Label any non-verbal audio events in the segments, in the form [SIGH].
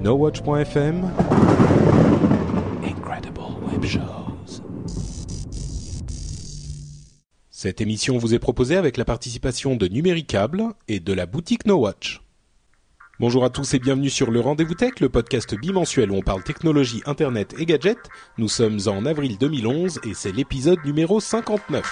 NoWatch.fm Incredible Web Shows. Cette émission vous est proposée avec la participation de Numéricable et de la boutique NoWatch. Bonjour à tous et bienvenue sur le Rendez-vous Tech, le podcast bimensuel où on parle technologie, internet et gadgets. Nous sommes en avril 2011 et c'est l'épisode numéro 59.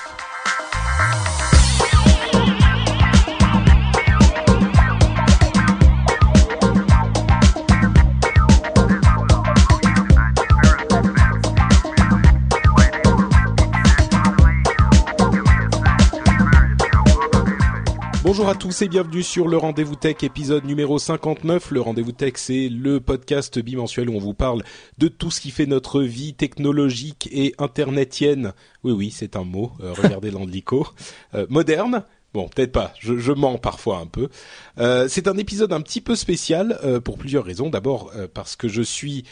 Bonjour à tous et bienvenue sur le Rendez-vous Tech épisode numéro 59. Le Rendez-vous Tech c'est le podcast bimensuel où on vous parle de tout ce qui fait notre vie technologique et internetienne. Oui oui c'est un mot, euh, [LAUGHS] regardez l'Anglico. Euh, moderne, Bon, peut-être pas. Je, je, mens parfois un peu. Euh, c'est un épisode un petit peu spécial euh, pour plusieurs raisons. D'abord parce que je suis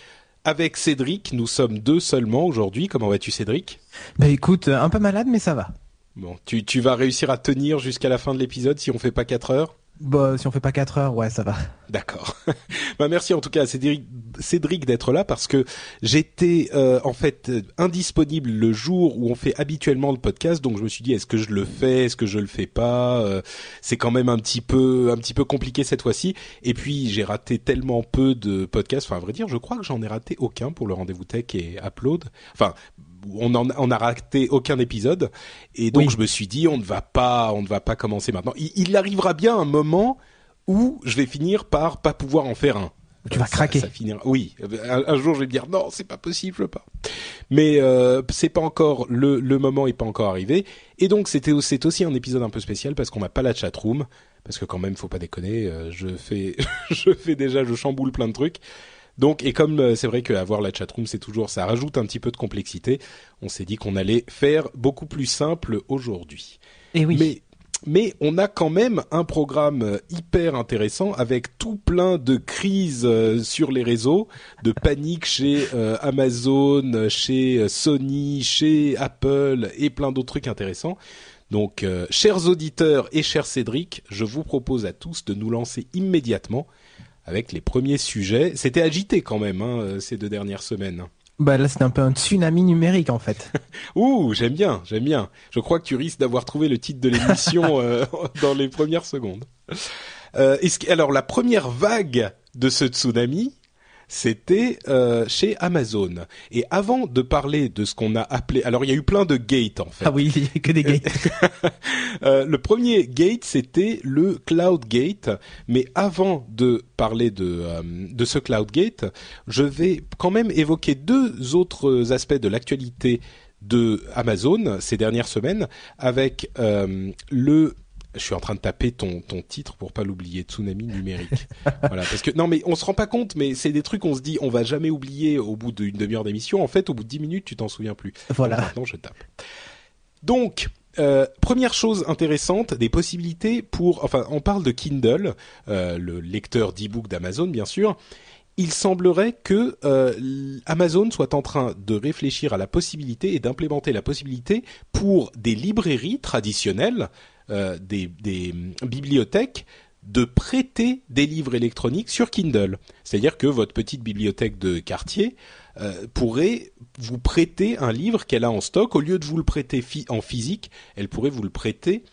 avec Cédric. Nous sommes deux seulement aujourd'hui. Comment vas-tu, Cédric? Bah écoute, un peu malade, mais ça va. Bon, tu, tu vas réussir à tenir jusqu'à la fin de l'épisode si on fait pas 4 heures? Bah si on fait pas 4 heures, ouais, ça va. D'accord. [LAUGHS] bah merci en tout cas à Cédric, Cédric d'être là parce que j'étais euh, en fait indisponible le jour où on fait habituellement le podcast, donc je me suis dit est-ce que je le fais, est-ce que je le fais pas? Euh, C'est quand même un petit peu un petit peu compliqué cette fois-ci. Et puis j'ai raté tellement peu de podcasts. Enfin à vrai dire, je crois que j'en ai raté aucun pour le rendez-vous tech et upload. Enfin on on a raté aucun épisode et donc Oui. je me suis dit on ne va pas on ne va pas commencer maintenant. Il, il arrivera bien un moment où je vais finir par pas pouvoir en faire un. Tu vas Ça- craquer. Ça finira. Oui, un, un jour je vais me dire non, c'est pas possible, je peux pas. Mais euh, c'est pas encore le le moment est pas encore arrivé et donc c'était c'est aussi un épisode un peu spécial parce qu'on n'a pas la chatroom parce que quand même faut pas déconner, euh, je fais [LAUGHS] je fais déjà je chamboule plein de trucs. Donc et comme euh, c'est vrai qu'avoir la chatroom c'est toujours ça rajoute un petit peu de complexité, on s'est dit qu'on allait faire beaucoup plus simple aujourd'hui. Et oui. Mais mais on a quand même un programme euh, hyper intéressant avec tout plein de crises euh, sur les réseaux, de panique chez euh, Amazon, chez Sony, chez Apple et plein d'autres trucs intéressants. Donc, euh, chers auditeurs et chers Cédric, je vous propose à tous de nous lancer immédiatement avec les premiers sujets. C'était agité quand même hein, euh, ces deux dernières semaines. Bah là c'est un peu un tsunami numérique en fait. [LAUGHS] Ouh, j'aime bien, j'aime bien. Je crois que tu risques d'avoir trouvé le titre de l'émission [LAUGHS] euh, dans les premières secondes. Euh, est-ce que- alors la première vague de ce tsunami, c'était euh, chez Amazon. Et avant de parler de ce qu'on a appelé, alors il y a eu plein de gates en fait. Ah oui, il y a que des [LAUGHS] gates. Euh, le premier gate, c'était le Cloud Gate. Mais avant de parler de, euh, de ce Cloud Gate, je vais quand même évoquer deux autres aspects de l'actualité de Amazon ces dernières semaines avec le je suis en train de taper ton, ton titre pour pas l'oublier, tsunami numérique. [LAUGHS] voilà, parce que non mais on se rend pas compte, mais c'est des trucs on se dit on va jamais oublier au bout d'une demi-heure d'émission. En fait, au bout de dix minutes, tu t'en souviens plus. Voilà. Donc maintenant, je tape. Donc, euh, première chose intéressante, des possibilités pour, enfin, on parle de Kindle, euh, le lecteur d'e-book d'Amazon, bien sûr. Il semblerait que euh, Amazon soit en train de réfléchir à la possibilité et d'implémenter la possibilité pour des librairies traditionnelles, euh, des, bibliothèques, de prêter des livres électroniques sur Kindle. C'est-à-dire que votre petite bibliothèque de quartier euh, pourrait vous prêter un livre qu'elle a en stock. Au lieu de vous le prêter en physique, elle pourrait vous le prêter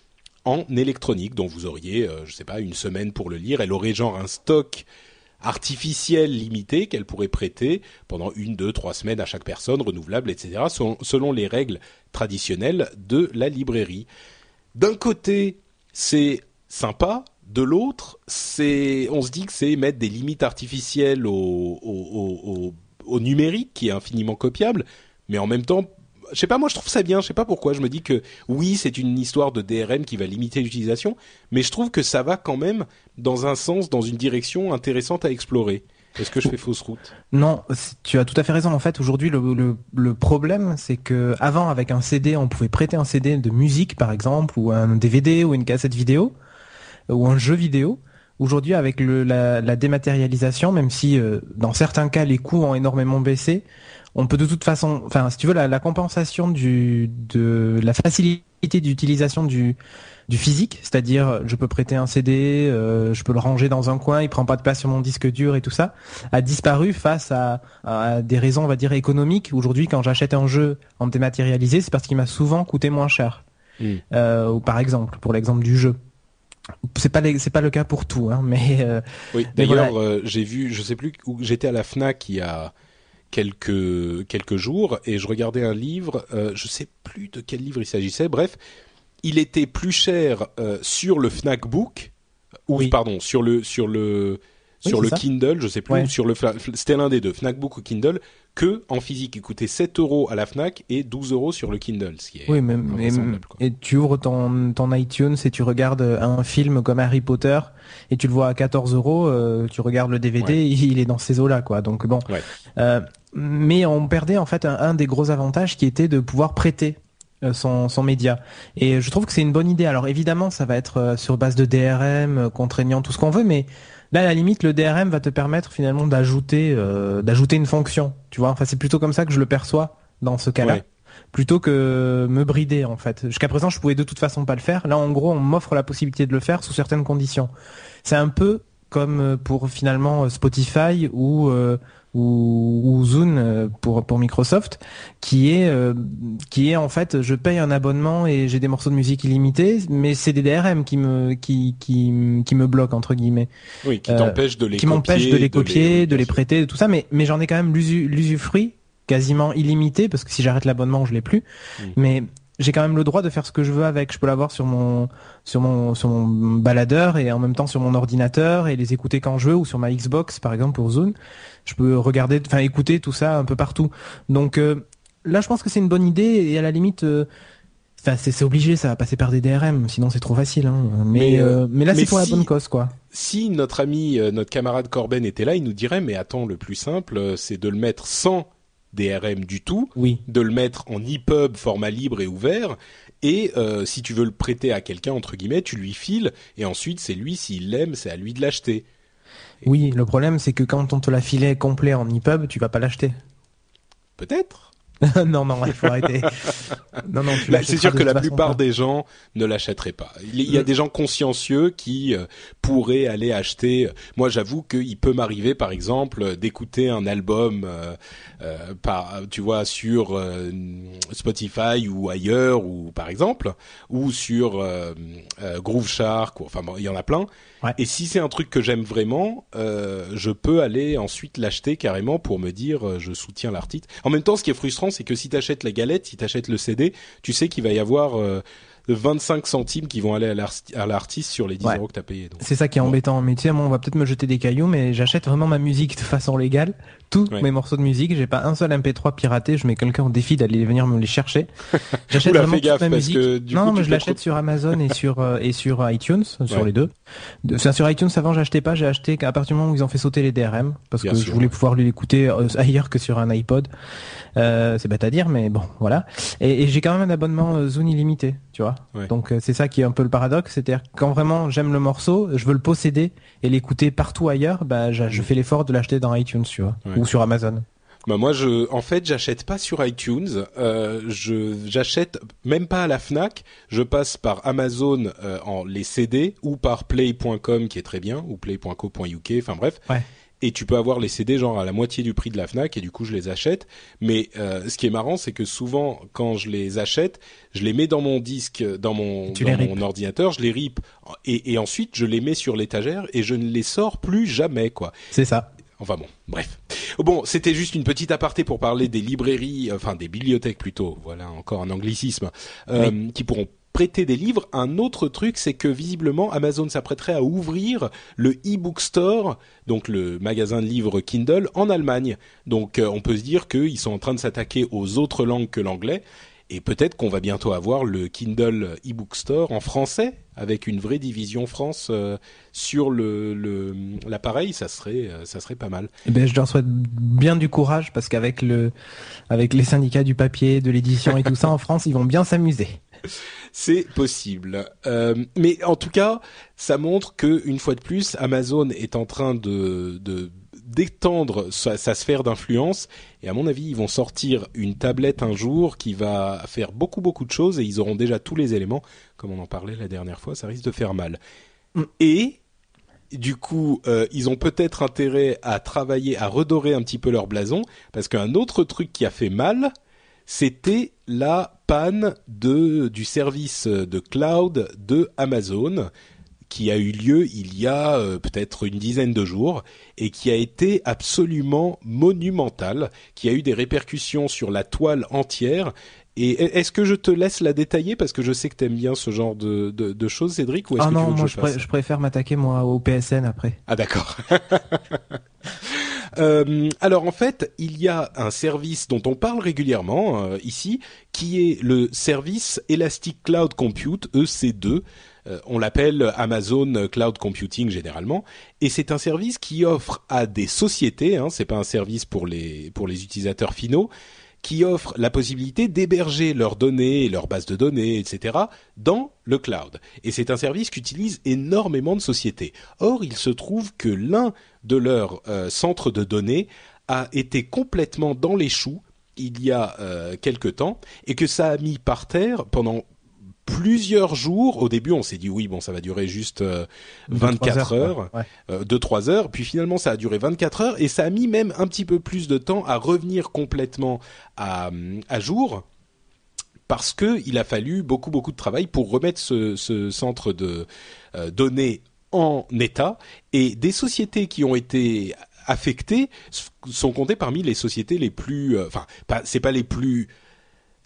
en électronique, dont vous auriez, euh, je sais pas, une semaine pour le lire. Elle aurait genre un stock artificiel limité qu'elle pourrait prêter pendant une, deux, trois semaines à chaque personne, renouvelable, etc., selon les règles traditionnelles de la librairie. D'un côté, c'est sympa. De l'autre, c'est, on se dit que c'est mettre des limites artificielles au, numérique qui est infiniment copiable, mais en même temps, je sais pas, moi je trouve ça bien. Je sais pas pourquoi. Je me dis que oui, c'est une histoire de DRM qui va limiter l'utilisation, mais je trouve que ça va quand même dans un sens, dans une direction intéressante à explorer. Est-ce que je fais fausse route? Non, tu as tout à fait raison. En fait, aujourd'hui, le, problème, c'est que avant, avec un CD, on pouvait prêter un CD de musique, par exemple, ou un DVD, ou une cassette vidéo, ou un jeu vidéo. Aujourd'hui, avec la, dématérialisation, même si euh, dans certains cas les coûts ont énormément baissé, on peut de toute façon, enfin, si tu veux, la, compensation de la facilité d'utilisation du, du physique, c'est-à-dire je peux prêter un CD, euh, je peux le ranger dans un coin, il prend pas de place sur mon disque dur et tout ça, a disparu face à, à des raisons, on va dire, économiques. Aujourd'hui, quand j'achète un jeu en dématérialisé, c'est parce qu'il m'a souvent coûté moins cher. Mm. Euh, ou par exemple, pour l'exemple du jeu. C'est pas c'est pas le cas pour tout, hein, mais euh, Oui. D'ailleurs, voilà. euh, j'ai vu, je sais plus où j'étais à la Fnac il y a quelques quelques jours et je regardais un livre. Euh, je sais plus de quel livre il s'agissait. Bref, il était plus cher euh, sur le Fnac Book ou Oui. pardon sur le sur le Oui, sur c'est le ça. Kindle, je sais plus, Ouais. sur le c'était l'un des deux, Fnac Book ou Kindle, que en physique, il coûtait 7 euros à la Fnac et 12 euros sur le Kindle, ce qui est oui, mais, et tu ouvres ton, ton iTunes et tu regardes un film comme Harry Potter et tu le vois à 14 euros, euh, tu regardes le DVD, Ouais. [LAUGHS] il est dans ces eaux-là, quoi. Donc bon. Ouais. Euh, mais on perdait en fait un, un des gros avantages qui était de pouvoir prêter son, son média. Et je trouve que c'est une bonne idée. Alors évidemment, ça va être euh, sur base de DRM, euh, contraignant, tout ce qu'on veut, mais là, à la limite, le DRM va te permettre finalement d'ajouter euh, d'ajouter une fonction. Tu vois, enfin, c'est plutôt comme ça que je le perçois dans ce cas-là. Ouais. Plutôt que me brider en fait. Jusqu'à présent, je pouvais de toute façon pas le faire. Là, en gros, on m'offre la possibilité de le faire sous certaines conditions. C'est un peu comme euh, pour finalement euh, Spotify ou euh, ou, ou Zune euh, pour pour Microsoft, qui est euh, qui est en fait, je paye un abonnement et j'ai des morceaux de musique illimités, mais c'est des DRM qui me qui qui qui me bloquent entre guillemets, Oui, qui euh, t'empêche de les qui copier, m'empêchent de les copier, de les prêter, tout ça. Mais mais j'en ai quand même l'usu- l'usufruit quasiment illimité parce que si j'arrête l'abonnement, je l'ai plus. Mais j'ai quand même le droit de faire ce que je veux avec. Je peux l'avoir sur mon sur mon sur mon baladeur et en même temps sur mon ordinateur et les écouter quand je veux ou sur ma Xbox par exemple pour Zone. Je peux regarder, enfin écouter tout ça un peu partout. Donc euh, là, je pense que c'est une bonne idée et à la limite. euh, Enfin, c'est obligé, ça va passer par des DRM, sinon c'est trop facile. Hein. Mais, Mais, euh, mais là, c'est pour si- la bonne cause, quoi. si notre ami, notre camarade Corben était là, il nous dirait, mais attends, le plus simple, c'est de le mettre sans DRM du tout, Oui. de le mettre en EPUB, format libre et ouvert, et euh, si tu veux le prêter à quelqu'un, entre guillemets, tu lui files, et ensuite c'est lui, s'il l'aime, c'est à lui de l'acheter. Oui, le problème c'est que quand on te l'a filé complet en EPUB, tu vas pas l'acheter. Peut-être. [LAUGHS] non, non, il faut arrêter. [LAUGHS] non, non, l'achèteras c'est sûr que la plupart des gens ne l'achèteraient pas. Il y a Mm. des gens consciencieux qui euh, pourraient aller acheter. Moi, j'avoue qu'il peut m'arriver, par exemple, euh, d'écouter un album, euh, euh, par, tu vois, sur euh, Spotify ou ailleurs, ou par exemple, ou sur euh, euh, Groove Shark. Ou, enfin, bon, il y en a plein. Ouais. Et si c'est un truc que j'aime vraiment, euh, je peux aller ensuite l'acheter carrément pour me dire euh, je soutiens l'artiste. En même temps, ce qui est frustrant, c'est que si t'achètes la galette, si t'achètes le CD, tu sais qu'il va y avoir euh, 25 centimes qui vont aller à l'arti- à l'artiste sur les 10 Ouais. euros que t'as payé. C'est ça qui est embêtant. Mais tu sais, moi, on va peut-être me jeter des cailloux, mais j'achète vraiment ma musique de façon légale. Tous Ouais. mes morceaux de musique, j'ai pas un seul MP3 piraté. Je mets quelqu'un au défi d'aller venir me les chercher. [LAUGHS] J'achète vraiment toute gaffe, ma parce musique. que du non, coup, mais je l'achète te- sur Amazon et sur euh, et sur iTunes, sur Ouais. les deux. De, enfin, sur iTunes, avant, j'achetais pas. J'ai acheté qu'à partir du moment où ils ont fait sauter les DRM, parce Bien que sûr, je voulais pouvoir l'écouter euh, ailleurs que sur un iPod. Euh, c'est bête à dire, mais bon, voilà. Et, et j'ai quand même un abonnement euh, Zone illimité, tu vois. Ouais. Donc euh, c'est ça qui est un peu le paradoxe, c'est-à-dire quand vraiment j'aime le morceau, je veux le posséder et l'écouter partout ailleurs, bah je, je fais l'effort de l'acheter dans iTunes, tu vois, Ouais. ou sur Amazon. Bah moi, je, en fait, j'achète pas sur iTunes. Euh, je, j'achète même pas à la Fnac. Je passe par Amazon euh, en les CD ou par Play.com qui est très bien ou Play.co.uk. Enfin bref. Ouais. Et tu peux avoir les CD genre à la moitié du prix de la Fnac et du coup je les achète. Mais euh, ce qui est marrant, c'est que souvent quand je les achète, je les mets dans mon disque, dans mon, dans mon ordinateur, je les rip et, et ensuite je les mets sur l'étagère et je ne les sors plus jamais quoi. C'est ça. Enfin bon, bref. Bon, c'était juste une petite aparté pour parler des librairies, enfin des bibliothèques plutôt, voilà encore un anglicisme, euh, qui pourront prêter des livres. Un autre truc, c'est que visiblement Amazon s'apprêterait à ouvrir le e-book store, donc le magasin de livres Kindle, en Allemagne. Donc euh, on peut se dire qu'ils sont en train de s'attaquer aux autres langues que l'anglais. Et peut-être qu'on va bientôt avoir le Kindle e-book store en français avec une vraie division France euh, sur l'appareil, ça serait euh, ça serait pas mal. Eh ben je leur souhaite bien du courage parce qu'avec le avec les syndicats du papier, de l'édition et tout ça en France, ils vont bien s'amuser. C'est possible, euh, mais en tout cas, ça montre que une fois de plus, Amazon est en train de, de d'étendre sa, sphère d'influence. Et à mon avis, ils vont sortir une tablette un jour qui va faire beaucoup beaucoup de choses et ils auront déjà tous les éléments. Comme on en parlait la dernière fois, ça risque de faire mal. Mm. Et du coup, euh, ils ont peut-être intérêt à travailler, à redorer un petit peu leur blason, parce qu'un autre truc qui a fait mal, c'était la panne de du service de cloud de Amazon qui a eu lieu il y a euh, peut-être une dizaine de jours et qui a été absolument monumental, qui a eu des répercussions sur la toile entière. Et est-ce que je te laisse la détailler parce que je sais que tu aimes bien ce genre de, de, choses, Cédric, ou est-ce ah que non, tu veux moi je, je, préfère m'attaquer moi au PSN après. Ah d'accord. [LAUGHS] Euh, alors en fait, il y a un service dont on parle régulièrement euh, ici, qui est le service Elastic Cloud Compute (EC2), euh, on l'appelle Amazon Cloud Computing généralement, et c'est un service qui offre à des sociétés, hein, c'est pas un service pour les pour les utilisateurs finaux, qui offre la possibilité d'héberger leurs données, leurs bases de données, etc. dans le cloud. Et c'est un service qu'utilisent énormément de sociétés. Or, il se trouve que l'un de leurs euh, centres de données a été complètement dans les choux il y a euh, quelque temps et que ça a mis par terre pendant plusieurs jours. Au début, on s'est dit oui, bon, ça va durer juste 24 euh, heures, 2-3 euh, heures. Puis finalement, ça a duré 24 heures et ça a mis même un petit peu plus de temps à revenir complètement à, à jour parce que il a fallu beaucoup beaucoup de travail pour remettre ce, ce centre de euh, données en état et des sociétés qui ont été affectées sont comptées parmi les sociétés les plus enfin pas c'est pas les plus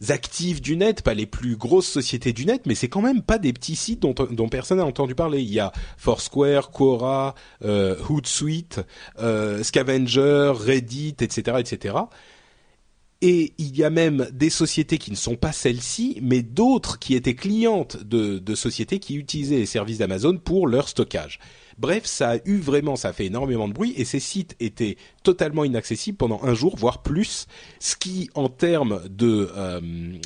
actifs du net, pas les plus grosses sociétés du net, mais c'est quand même pas des petits sites dont, personne n'a entendu parler. Il y a Foursquare, Quora, euh, Hootsuite, euh, Scavenger, Reddit, etc., etc. Et il y a même des sociétés qui ne sont pas celles-ci, mais d'autres qui étaient clientes de, sociétés qui utilisaient les services d'Amazon pour leur stockage. Bref, ça a eu vraiment, ça a fait énormément de bruit et ces sites étaient totalement inaccessibles pendant un jour, voire plus, ce qui, en termes de euh,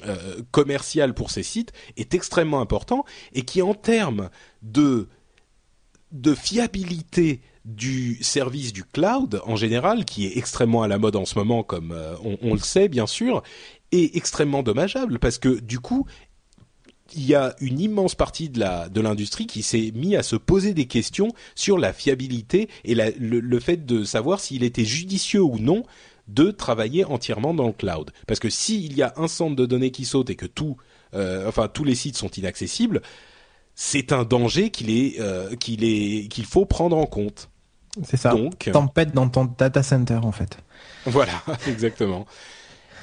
euh, commercial pour ces sites, est extrêmement important et qui, en termes de fiabilité du service du cloud en général, qui est extrêmement à la mode en ce moment, comme euh, on, le sait bien sûr, est extrêmement dommageable parce que du coup, il y a une immense partie de de l'industrie qui s'est mis à se poser des questions sur la fiabilité et le, fait de savoir s'il était judicieux ou non de travailler entièrement dans le cloud. Parce que s'il y a un centre de données qui saute et que tout, euh, enfin tous les sites sont inaccessibles, c'est un danger qu'il est euh, qu'il est qu'il faut prendre en compte. C'est ça. Donc tempête dans ton data center en fait. Voilà, [LAUGHS] exactement.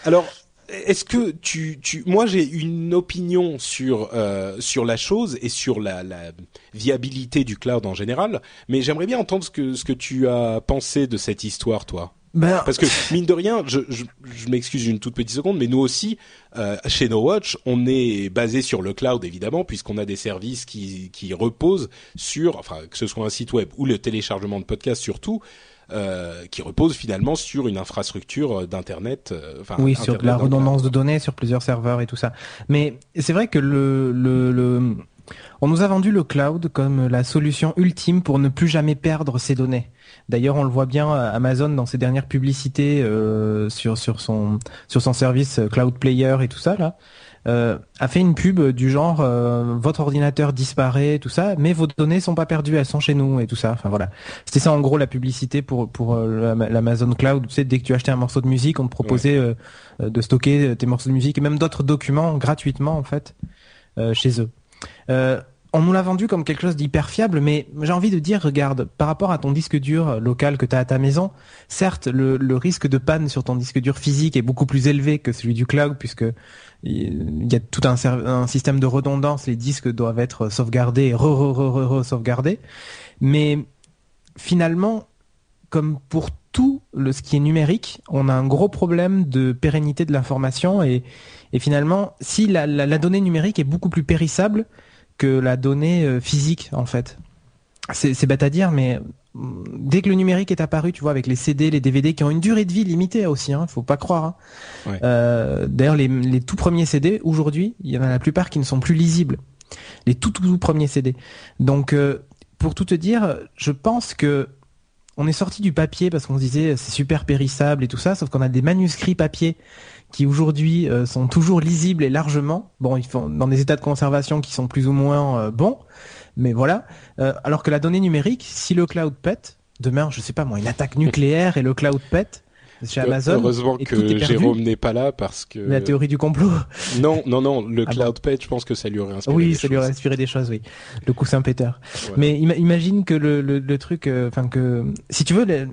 Alors est-ce que tu, tu, moi j'ai une opinion sur euh, sur la chose et sur la, la, viabilité du cloud en général, mais j'aimerais bien entendre ce que ce que tu as pensé de cette histoire, toi. Ben... Parce que mine de rien, je, je, je m'excuse une toute petite seconde, mais nous aussi euh, chez No Watch, on est basé sur le cloud évidemment, puisqu'on a des services qui qui reposent sur, enfin que ce soit un site web ou le téléchargement de podcasts surtout euh, qui repose finalement sur une infrastructure d'internet. Euh, oui, sur la redondance de données sur plusieurs serveurs et tout ça. Mais c'est vrai que le, le, le on nous a vendu le cloud comme la solution ultime pour ne plus jamais perdre ses données. D'ailleurs, on le voit bien Amazon dans ses dernières publicités euh, sur sur son sur son service Cloud Player et tout ça là. Euh, a fait une pub du genre euh, votre ordinateur disparaît, tout ça, mais vos données sont pas perdues, elles sont chez nous et tout ça. Enfin voilà, c'était ça en gros la publicité pour pour euh, l'Amazon Cloud. Tu sais, dès que tu achetais un morceau de musique, on te proposait de stocker tes morceaux de musique et même d'autres documents gratuitement en fait chez eux on nous l'a vendu comme quelque chose d'hyper fiable, mais j'ai envie de dire, regarde, par rapport à ton disque dur local que tu as à ta maison, certes, le, risque de panne sur ton disque dur physique est beaucoup plus élevé que celui du cloud, puisque il y a tout un, système de redondance, les disques doivent être sauvegardés et re, re, re, re, sauvegardés. Mais finalement, comme pour le, ce qui est numérique, on a un gros problème de pérennité de l'information et, et finalement, si la, la, la, donnée numérique est beaucoup plus périssable que la donnée euh, physique, en fait. C'est bête à dire, mais mm, dès que le numérique est apparu, tu vois, avec les CD, les DVD qui ont une durée de vie limitée aussi, hein, faut pas croire. Hein. Ouais. Euh, D'ailleurs, les, les tout premiers CD, aujourd'hui, il y en a la plupart qui ne sont plus lisibles. Les tout tout, tout premiers CD. Donc, euh, pour tout te dire, je pense que on est sorti du papier parce qu'on se disait c'est super périssable et tout ça, sauf qu'on a des manuscrits papier qui aujourd'hui euh, sont toujours lisibles et largement. Bon, ils font dans des états de conservation qui sont plus ou moins euh, bons, mais voilà. Euh, alors que la donnée numérique, si le cloud pète, demain, je sais pas moi, une attaque nucléaire et le cloud pète chez Amazon. Heureusement que Jérôme n'est pas là parce que. La théorie du complot. Non, non, non. Le ah cloud je pense que ça lui aurait inspiré. Oui, des ça choses. lui aurait inspiré des choses, oui. Le coup Saint-Péter. Ouais. Mais ima imagine que le, le, le truc, enfin euh, que, si tu veux, le,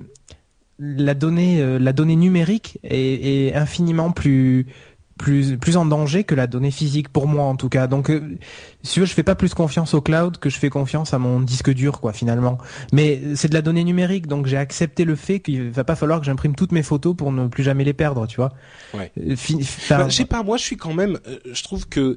la donnée, euh, la donnée numérique est, est infiniment plus plus plus en danger que la donnée physique pour moi en tout cas. Donc euh, si veux, je fais pas plus confiance au cloud que je fais confiance à mon disque dur quoi finalement. Mais c'est de la donnée numérique donc j'ai accepté le fait qu'il va pas falloir que j'imprime toutes mes photos pour ne plus jamais les perdre, tu vois. Ouais. Bah, je sais pas, moi je suis quand même euh, je trouve que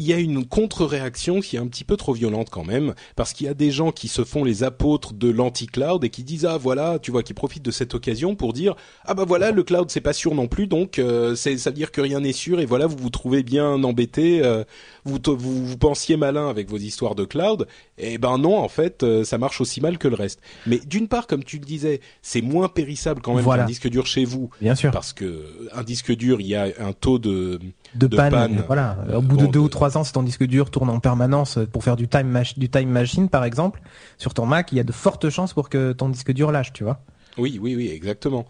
il y a une contre-réaction qui est un petit peu trop violente quand même, parce qu'il y a des gens qui se font les apôtres de l'anti-cloud et qui disent ah voilà, tu vois, qui profitent de cette occasion pour dire ah bah voilà, le cloud c'est pas sûr non plus, donc euh, c'est ça veut dire que rien n'est sûr et voilà, vous vous trouvez bien embêté, euh, vous, vous, vous pensiez malin avec vos histoires de cloud, et ben non en fait euh, ça marche aussi mal que le reste. Mais d'une part, comme tu le disais, c'est moins périssable quand même voilà. qu'un disque dur chez vous, bien sûr, parce que un disque dur il y a un taux de de, de panne, panne, Voilà. Au bout bon, de deux ou trois ans, si ton disque dur tourne en permanence pour faire du time, du time machine, par exemple, sur ton Mac, il y a de fortes chances pour que ton disque dur lâche, tu vois. Oui, oui, oui, exactement.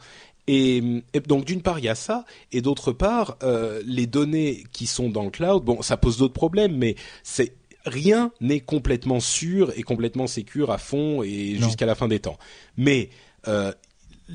Et, et, donc d'une part il y a ça, et d'autre part euh, les données qui sont dans le cloud, bon ça pose d'autres problèmes, mais c'est rien n'est complètement sûr et complètement sécure à fond et jusqu'à la fin des temps. Mais euh,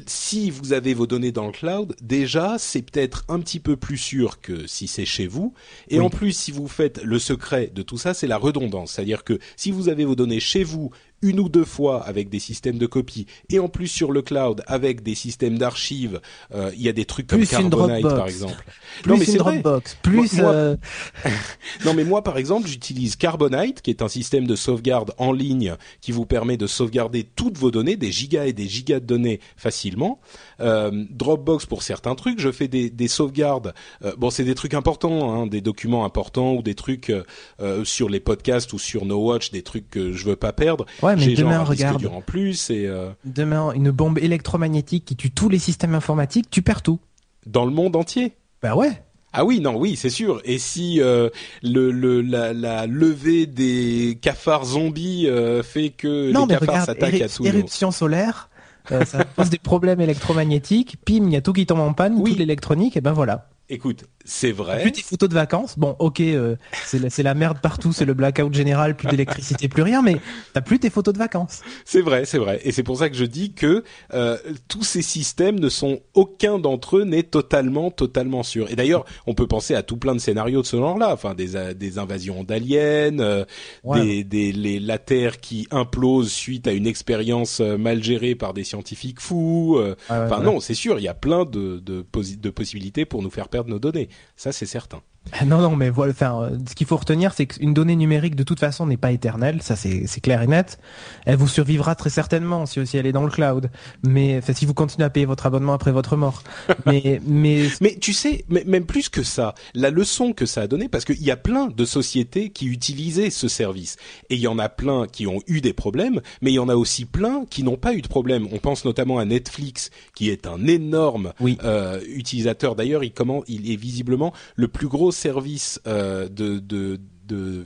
si vous avez vos données dans le cloud, déjà, c'est peut-être un petit peu plus sûr que si c'est chez vous. Et oui. en plus, si vous faites le secret de tout ça, c'est la redondance. C'est-à-dire que si vous avez vos données chez vous une ou deux fois avec des systèmes de copie et en plus sur le cloud avec des systèmes d'archives, euh, il y a des trucs plus comme Carbonite par exemple. Plus non mais c'est Dropbox, plus moi, euh... [LAUGHS] non mais moi par exemple j'utilise Carbonite qui est un système de sauvegarde en ligne qui vous permet de sauvegarder toutes vos données, des gigas et des gigas de données facilement. Euh, Dropbox pour certains trucs, je fais des, des sauvegardes. Euh, bon c'est des trucs importants, hein, des documents importants ou des trucs euh, sur les podcasts ou sur No Watch, des trucs que je veux pas perdre. Ouais, mais demain, regarde. en plus et euh... demain, une bombe électromagnétique qui tue tous les systèmes informatiques, tu perds tout. Dans le monde entier. Bah ouais. Ah oui, non, oui, c'est sûr. Et si euh, le, le la, la, levée des cafards zombies euh, fait que non, les cafards s'attaquent à tout éruption solaire, euh, ça pose des problèmes électromagnétiques. Pim, il y a tout qui tombe en panne, oui. toute l'électronique, et ben voilà. Écoute, c'est vrai. Plus tes photos de vacances, bon, ok, euh, c'est la, la, merde partout, c'est le blackout général, plus d'électricité, plus rien, mais t'as plus tes photos de vacances. C'est vrai, c'est vrai, et c'est pour ça que je dis que euh, tous ces systèmes ne sont aucun d'entre eux n'est totalement, totalement sûr. Et d'ailleurs, on peut penser à tout plein de scénarios de ce genre-là, enfin des, euh, des invasions d'aliens, euh, ouais. des, des les, la Terre qui implose suite à une expérience euh, mal gérée par des scientifiques fous. Euh, ouais, enfin non, c'est sûr, il y a plein de, de, posi de possibilités pour nous faire perdre nos données. Ça, c'est certain. [LAUGHS] Non, non, mais voilà. Enfin, ce qu'il faut retenir, c'est qu'une donnée numérique de toute façon n'est pas éternelle. Ça, c'est clair et net. Elle vous survivra très certainement si aussi elle est dans le cloud. Mais enfin, si vous continuez à payer votre abonnement après votre mort. [LAUGHS] mais, mais, mais tu sais, même plus que ça, la leçon que ça a donné, parce qu'il y a plein de sociétés qui utilisaient ce service, et il y en a plein qui ont eu des problèmes, mais il y en a aussi plein qui n'ont pas eu de problème. On pense notamment à Netflix, qui est un énorme oui. euh, utilisateur. D'ailleurs, il comment, il est visiblement le plus gros service euh, de, de,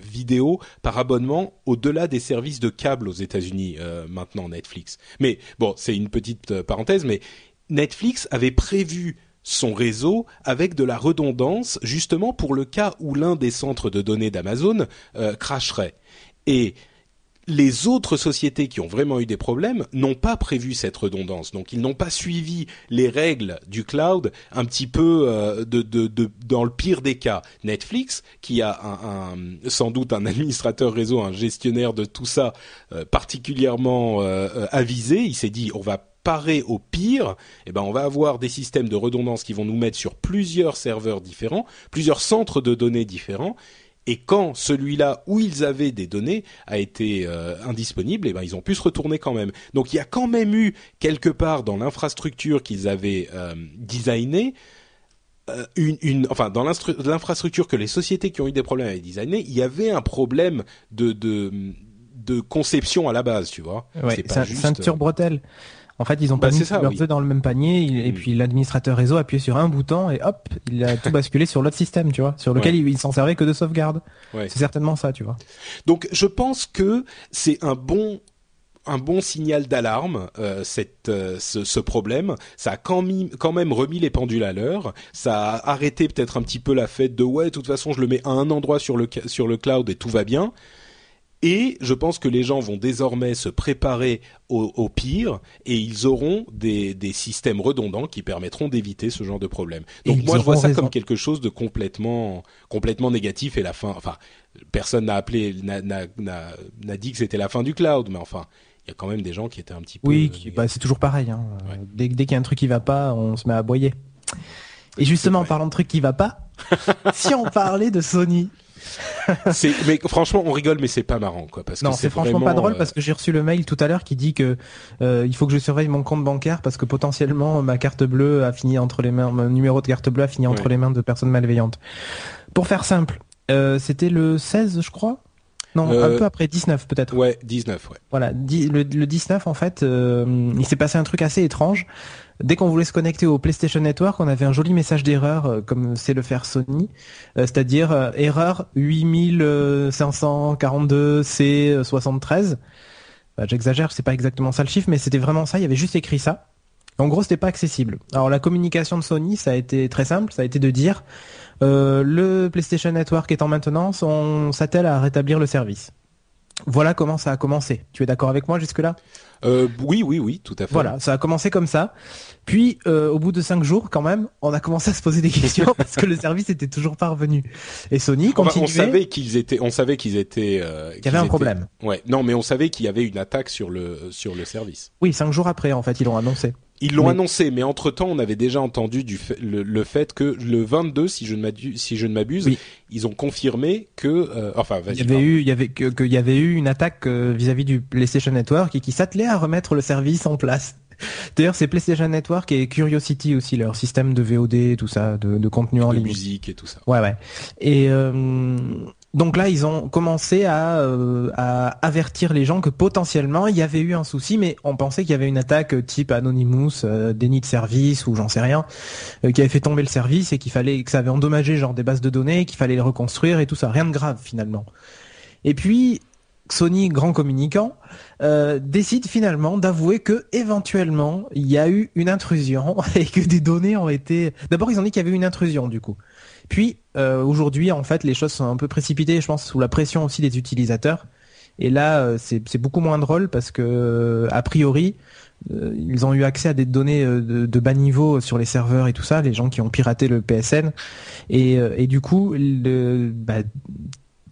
vidéo par abonnement au-delà des services de câble aux États-Unis euh, maintenant Netflix. Mais bon, c'est une petite euh, parenthèse, mais Netflix avait prévu son réseau avec de la redondance justement pour le cas où l'un des centres de données d'Amazon cracherait. Et les autres sociétés qui ont vraiment eu des problèmes n'ont pas prévu cette redondance. Donc ils n'ont pas suivi les règles du cloud un petit peu euh, dans le pire des cas. Netflix, qui a sans doute un administrateur réseau, un gestionnaire de tout ça euh, particulièrement euh, avisé, il s'est dit on va parer au pire, eh ben on va avoir des systèmes de redondance qui vont nous mettre sur plusieurs serveurs différents, plusieurs centres de données différents. Et quand celui-là où ils avaient des données a été euh, indisponible, eh ben ils ont pu se retourner quand même. Donc il y a quand même eu quelque part dans l'infrastructure qu'ils avaient euh, designée euh, une, une, enfin dans l'infrastructure que les sociétés qui ont eu des problèmes avaient designé, il y avait un problème de, de de conception à la base, tu vois. Ouais, c'est ceinture bretelle. En fait, ils ont pas bah, mis leurs œufs dans le même panier et mm. puis l'administrateur réseau a appuyé sur un bouton et hop, il a tout [LAUGHS] basculé sur l'autre système, tu vois, sur lequel il, s'en servait que de sauvegarde. C'est certainement ça, tu vois. Donc, je pense que c'est un bon un bon signal d'alarme, euh, cette, euh, ce, ce, problème. Ça a quand, quand, même remis les pendules à l'heure. Ça a arrêté peut-être un petit peu la fête de ouais, de toute façon, je le mets à un endroit sur le sur le cloud et tout va bien. Et je pense que les gens vont désormais se préparer au, pire et ils auront des, des, systèmes redondants qui permettront d'éviter ce genre de problème. Donc moi je vois ça comme quelque chose de complètement complètement négatif et la fin. Enfin, personne n'a appelé n'a dit que c'était la fin du cloud, mais enfin il y a quand même des gens qui étaient un petit peu. Oui, bah, c'est toujours pareil. Hein. Dès, dès qu'il y a un truc qui va pas, on se met à aboyer. Et justement, en parlant de trucs qui va pas, [LAUGHS] si on parlait de Sony, [LAUGHS] mais franchement, on rigole, mais c'est pas marrant, quoi. Parce non, c'est franchement pas drôle euh, parce que j'ai reçu le mail tout à l'heure qui dit que euh, il faut que je surveille mon compte bancaire parce que potentiellement ma carte bleue a fini entre les mains, mon numéro de carte bleue a fini entre les mains de personnes malveillantes. Pour faire simple, euh, c'était le 16, je crois? Non, un peu après 19 peut-être. Ouais, 19, ouais. Voilà, le, le 19 en fait, il s'est passé un truc assez étrange dès qu'on voulait se connecter au PlayStation Network, on avait un joli message d'erreur, euh, comme c'est le faire Sony, euh, c'est-à-dire euh, erreur 8542 C73. Bah, J'exagère, c'est pas exactement ça le chiffre, mais c'était vraiment ça. Il y avait juste écrit ça. En gros, c'était pas accessible. Alors la communication de Sony, ça a été très simple, ça a été de dire le PlayStation Network est en maintenance, on s'attelle à rétablir le service. Voilà comment ça a commencé. Tu es d'accord avec moi jusque-là? Euh, oui, oui, oui, tout à fait. Voilà, ça a commencé comme ça. Puis, euh, au bout de cinq jours, quand même, on a commencé à se poser des questions [LAUGHS] parce que le service était toujours pas revenu. Et Sony continuait. on savait qu'ils étaient, on savait qu'ils étaient. Euh, qu'il y avait un problème. Ouais, non, mais on savait qu'il y avait une attaque sur le sur le service. Oui, cinq jours après, en fait, ils l'ont annoncé. Ils l'ont annoncé, mais entre temps, on avait déjà entendu du le, fait que le 22, si je ne m'abuse, si je ne m'abuse, ils ont confirmé que, euh, enfin, il y avait eu, il y avait que, y avait eu une attaque euh, vis-à-vis du PlayStation Network et qui s'attelait à remettre le service en place. [LAUGHS] D'ailleurs, c'est PlayStation Network et Curiosity aussi, leur système de VOD, tout ça, de, de contenu en ligne. musique et tout ça. Ouais, ouais. Et euh, donc là, ils ont commencé à, euh, à, avertir les gens que potentiellement il y avait eu un souci, mais on pensait qu'il y avait une attaque type Anonymous, euh, déni de service ou j'en sais rien, euh, qui avait fait tomber le service et qu'il fallait que ça avait endommagé genre des bases de données, qu'il fallait les reconstruire et tout ça, rien de grave finalement. Et puis Sony, grand communicant, décide finalement d'avouer que éventuellement il y a eu une intrusion [LAUGHS] et que des données ont été. D'abord, ils ont dit qu'il y avait eu une intrusion du coup. Puis euh, aujourd'hui, en fait, les choses sont un peu précipitées, je pense, sous la pression aussi des utilisateurs. Et là, euh, c'est beaucoup moins drôle parce que, euh, a priori, ils ont eu accès à des données de, bas niveau sur les serveurs et tout ça, les gens qui ont piraté le PSN. Et, du coup, bah,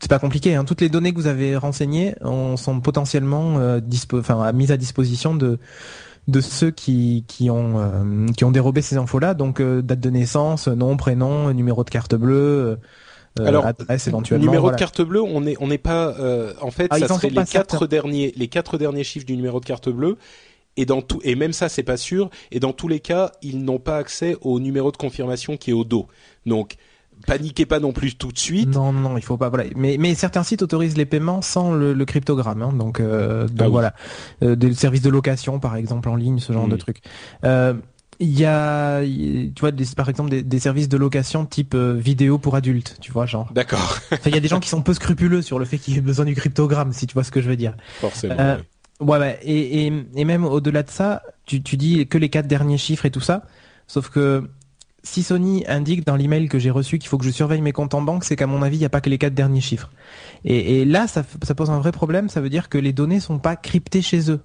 c'est pas compliqué. Hein. Toutes les données que vous avez renseignées sont potentiellement enfin, mises à disposition de de ceux qui, qui ont euh, qui ont dérobé ces infos-là, donc euh, date de naissance, nom, prénom, numéro de carte bleue. Euh, Alors, adresse éventuellement. Numéro de carte bleue, on n'est on n'est pas. en fait, ah, ça serait les quatre derniers les quatre derniers chiffres du numéro de carte bleue. Et dans tout, et même ça, c'est pas sûr. Et dans tous les cas, ils n'ont pas accès au numéro de confirmation qui est au dos. Donc, paniquez pas non plus tout de suite. Non, non, il faut pas. Voilà. Mais, mais certains sites autorisent les paiements sans le, le cryptogramme. Hein, donc, euh, donc ah voilà, euh, des services de location, par exemple, en ligne, ce genre de hmm. trucs. Euh, il y a, tu vois, des, par exemple, des, des, services de location type euh, vidéo pour adultes, tu vois, genre. D'accord. Il y a des gens qui sont peu scrupuleux sur le fait qu'il y ait besoin du cryptogramme, si tu vois ce que je veux dire. Forcément. Euh, ouais, ouais. Et, et, et même au-delà de ça, tu, tu dis que les quatre derniers chiffres et tout ça. Sauf que si Sony indique dans l'email que j'ai reçu qu'il faut que je surveille mes comptes en banque, c'est qu'à mon avis, il n'y a pas que les quatre derniers chiffres. Et, là, ça, pose un vrai problème. Ça veut dire que les données sont pas cryptées chez eux.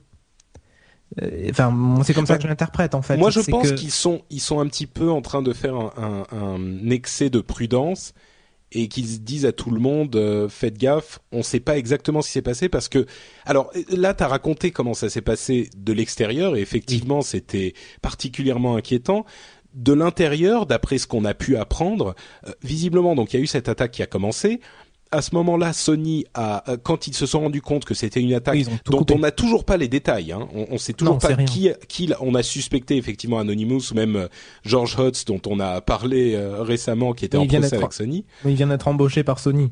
Euh, enfin, c'est comme ça que je l'interprète en fait. Moi, je pense qu'ils sont, ils sont un petit peu en train de faire un, excès de prudence et qu'ils disent à tout le monde euh, faites gaffe, on ne sait pas exactement ce qui s'est passé parce que alors là tu as raconté comment ça s'est passé de l'extérieur et effectivement c'était particulièrement inquiétant. De l'intérieur, d'après ce qu'on a pu apprendre, euh, visiblement donc il y a eu cette attaque qui a commencé. À ce moment-là, Sony a, euh, quand ils se sont rendus compte que c'était une attaque dont on n'a toujours pas les détails, hein, on, on sait toujours pas qui, qui, on a suspecté effectivement Anonymous ou même euh, George Hutz dont on a parlé euh, récémment, qui était en procès avec Sony. il vient d'être embauché par Sony.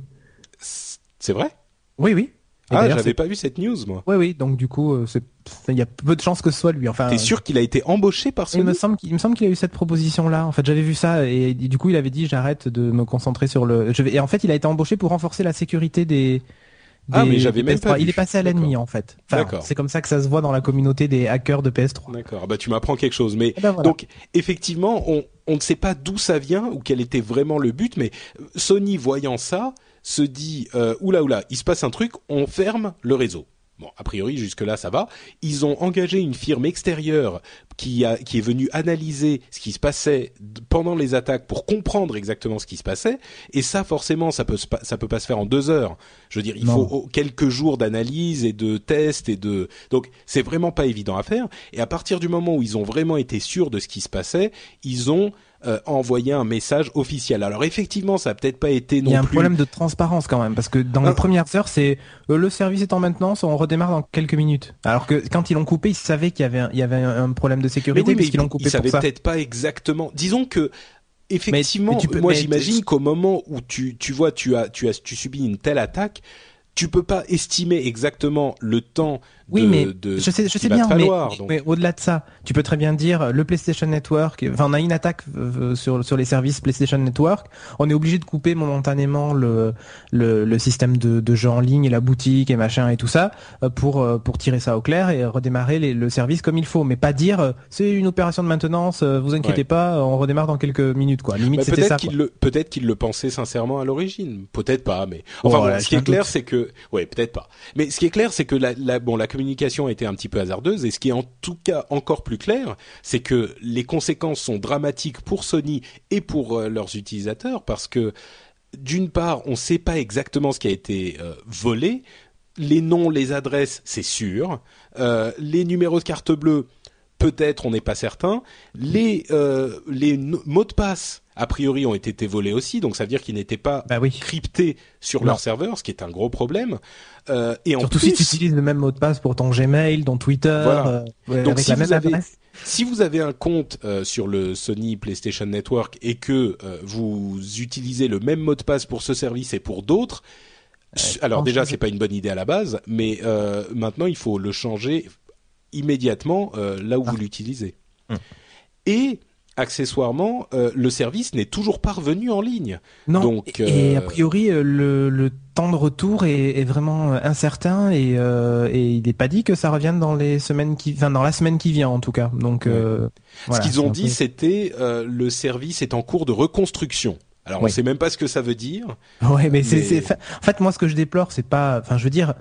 C'est vrai? Oui, oui ah, j'avais pas vu cette news, moi. Oui, oui. Donc du coup, euh, il y a peu de chances que ce soit lui. Enfin. T'es sûr qu'il a été embauché par Sony Il me semble qu'il me semble qu'il a eu cette proposition-là. En fait, j'avais vu ça et, du coup, il avait dit j'arrête de me concentrer sur le. Je vais... Et en fait, il a été embauché pour renforcer la sécurité des. ah mais j'avais même pas. Il est passé à l'ennemi en fait. Enfin, c'est comme ça que ça se voit dans la communauté des hackers de PS3. D'accord. Bah tu m'apprends quelque chose. Mais eh ben, donc effectivement, on on ne sait pas d'où ça vient ou quel était vraiment le but, mais Sony voyant ça se dit euh, oula oula, il se passe un truc, on ferme le réseau. Bon, a priori jusque-là ça va. Ils ont engagé une firme extérieure qui a qui est venue analyser ce qui se passait pendant les attaques pour comprendre exactement ce qui se passait. Et ça, forcément, ça peut ça peut pas se faire en deux heures. Je veux dire, il faut quelques jours d'analyse et de tests et de donc c'est vraiment pas évident à faire. Et à partir du moment où ils ont vraiment été sûrs de ce qui se passait, ils ont euh, envoyer un message officiel. Alors effectivement, ça a peut-être pas été non plus. Il y a un problème de transparence quand même, parce que dans les ah. premières heures, c'est euh, le service est en maintenance, on redémarre dans quelques minutes. Alors que quand ils l'ont coupé, ils savaient qu'il y avait un, il y avait un problème de sécurité, mais, puisqu'ils l'ont coupé ils savaient peut-être pas exactement. Disons que effectivement, moi j'imagine qu'au moment où tu tu vois tu as tu as tu subis une telle attaque, tu peux pas estimer exactement le temps oui, mais je sais, je sais bien, mais, au-delà de ça, tu peux très bien dire le PlayStation Network. Enfin, on a une attaque euh, sur sur les services PlayStation Network. On est obligé de couper momentanément le le, le système de, de jeu en ligne et la boutique et machin et tout ça euh, pour euh, pour tirer ça au clair et redémarrer le service comme il faut. Mais pas dire c'est une opération de maintenance. Vous inquiétez pas, on redémarre dans quelques minutes quoi. Limite c'était ça. Qu'il le peut-être qu'il le pensait sincèrement à l'origine. Peut-être pas, mais enfin ce qui est clair c'est que ouais peut-être pas. Mais ce qui est clair c'est que la, la bon la communication était un petit peu hasardeuse et ce qui est en tout cas encore plus clair, c'est que les conséquences sont dramatiques pour Sony et pour euh, leurs utilisateurs parce que d'une part, on ne sait pas exactement ce qui a été euh, volé. Les noms, les adresses, c'est sûr. Euh, les numéros de carte bleue, peut-être, on n'est pas certain. Les mots de passe a priori ont été volés aussi, donc ça veut dire qu'ils n'étaient pas bah cryptés sur leur serveur, ce qui est un gros problème. Euh, et Surtout si tu utilises le même mot de passe pour ton Gmail, ton Twitter, euh, donc si vous avez, Si vous avez un compte euh, sur le Sony PlayStation Network et que vous utilisez le même mot de passe pour ce service et pour d'autres, alors déjà c'est pas une bonne idée à la base, mais maintenant il faut le changer immédiatement là où ah. vous l'utilisez. Hum. Et accessoirement, euh, le service n'est toujours pas revenu en ligne. Non. Donc, et, a euh, priori, euh, le, temps de retour est, vraiment incertain et, il n'est pas dit que ça revienne dans les semaines qui, enfin dans la semaine qui vient en tout cas. Donc, ce qu'ils ont dit, c'était le service est en cours de reconstruction. Alors on sait même pas ce que ça veut dire. Ouais, mais, c'est, en fait moi ce que je déplore, c'est pas, enfin je veux dire.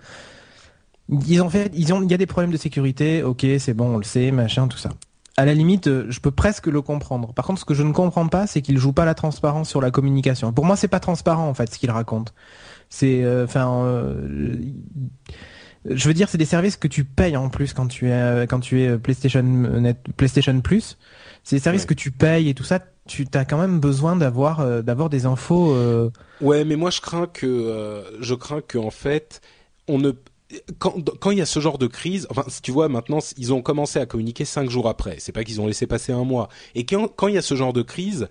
Ils ont fait, ils ont, il y a des problèmes de sécurité, ok, c'est bon, on le sait, machin, tout ça à la limite, euh, je peux presque le comprendre. Par contre, ce que je ne comprends pas, c'est qu'il joue pas la transparence sur la communication. Pour moi, c'est pas transparent en fait ce qu'il raconte. C'est, euh, enfin, euh, je veux dire, c'est des services que tu payes en plus quand tu es quand tu es PlayStation Net, PlayStation Plus. C'est des services que tu payes et tout ça. Tu as quand même besoin d'avoir d'avoir des infos. Ouais, mais moi je crains que je crains que en fait on ne quand, quand il y a ce genre de crise, enfin, tu vois, maintenant, ils ont commencé à communiquer cinq jours après. C'est pas qu'ils ont laissé passer un mois. Et quand, quand il y a ce genre de crise,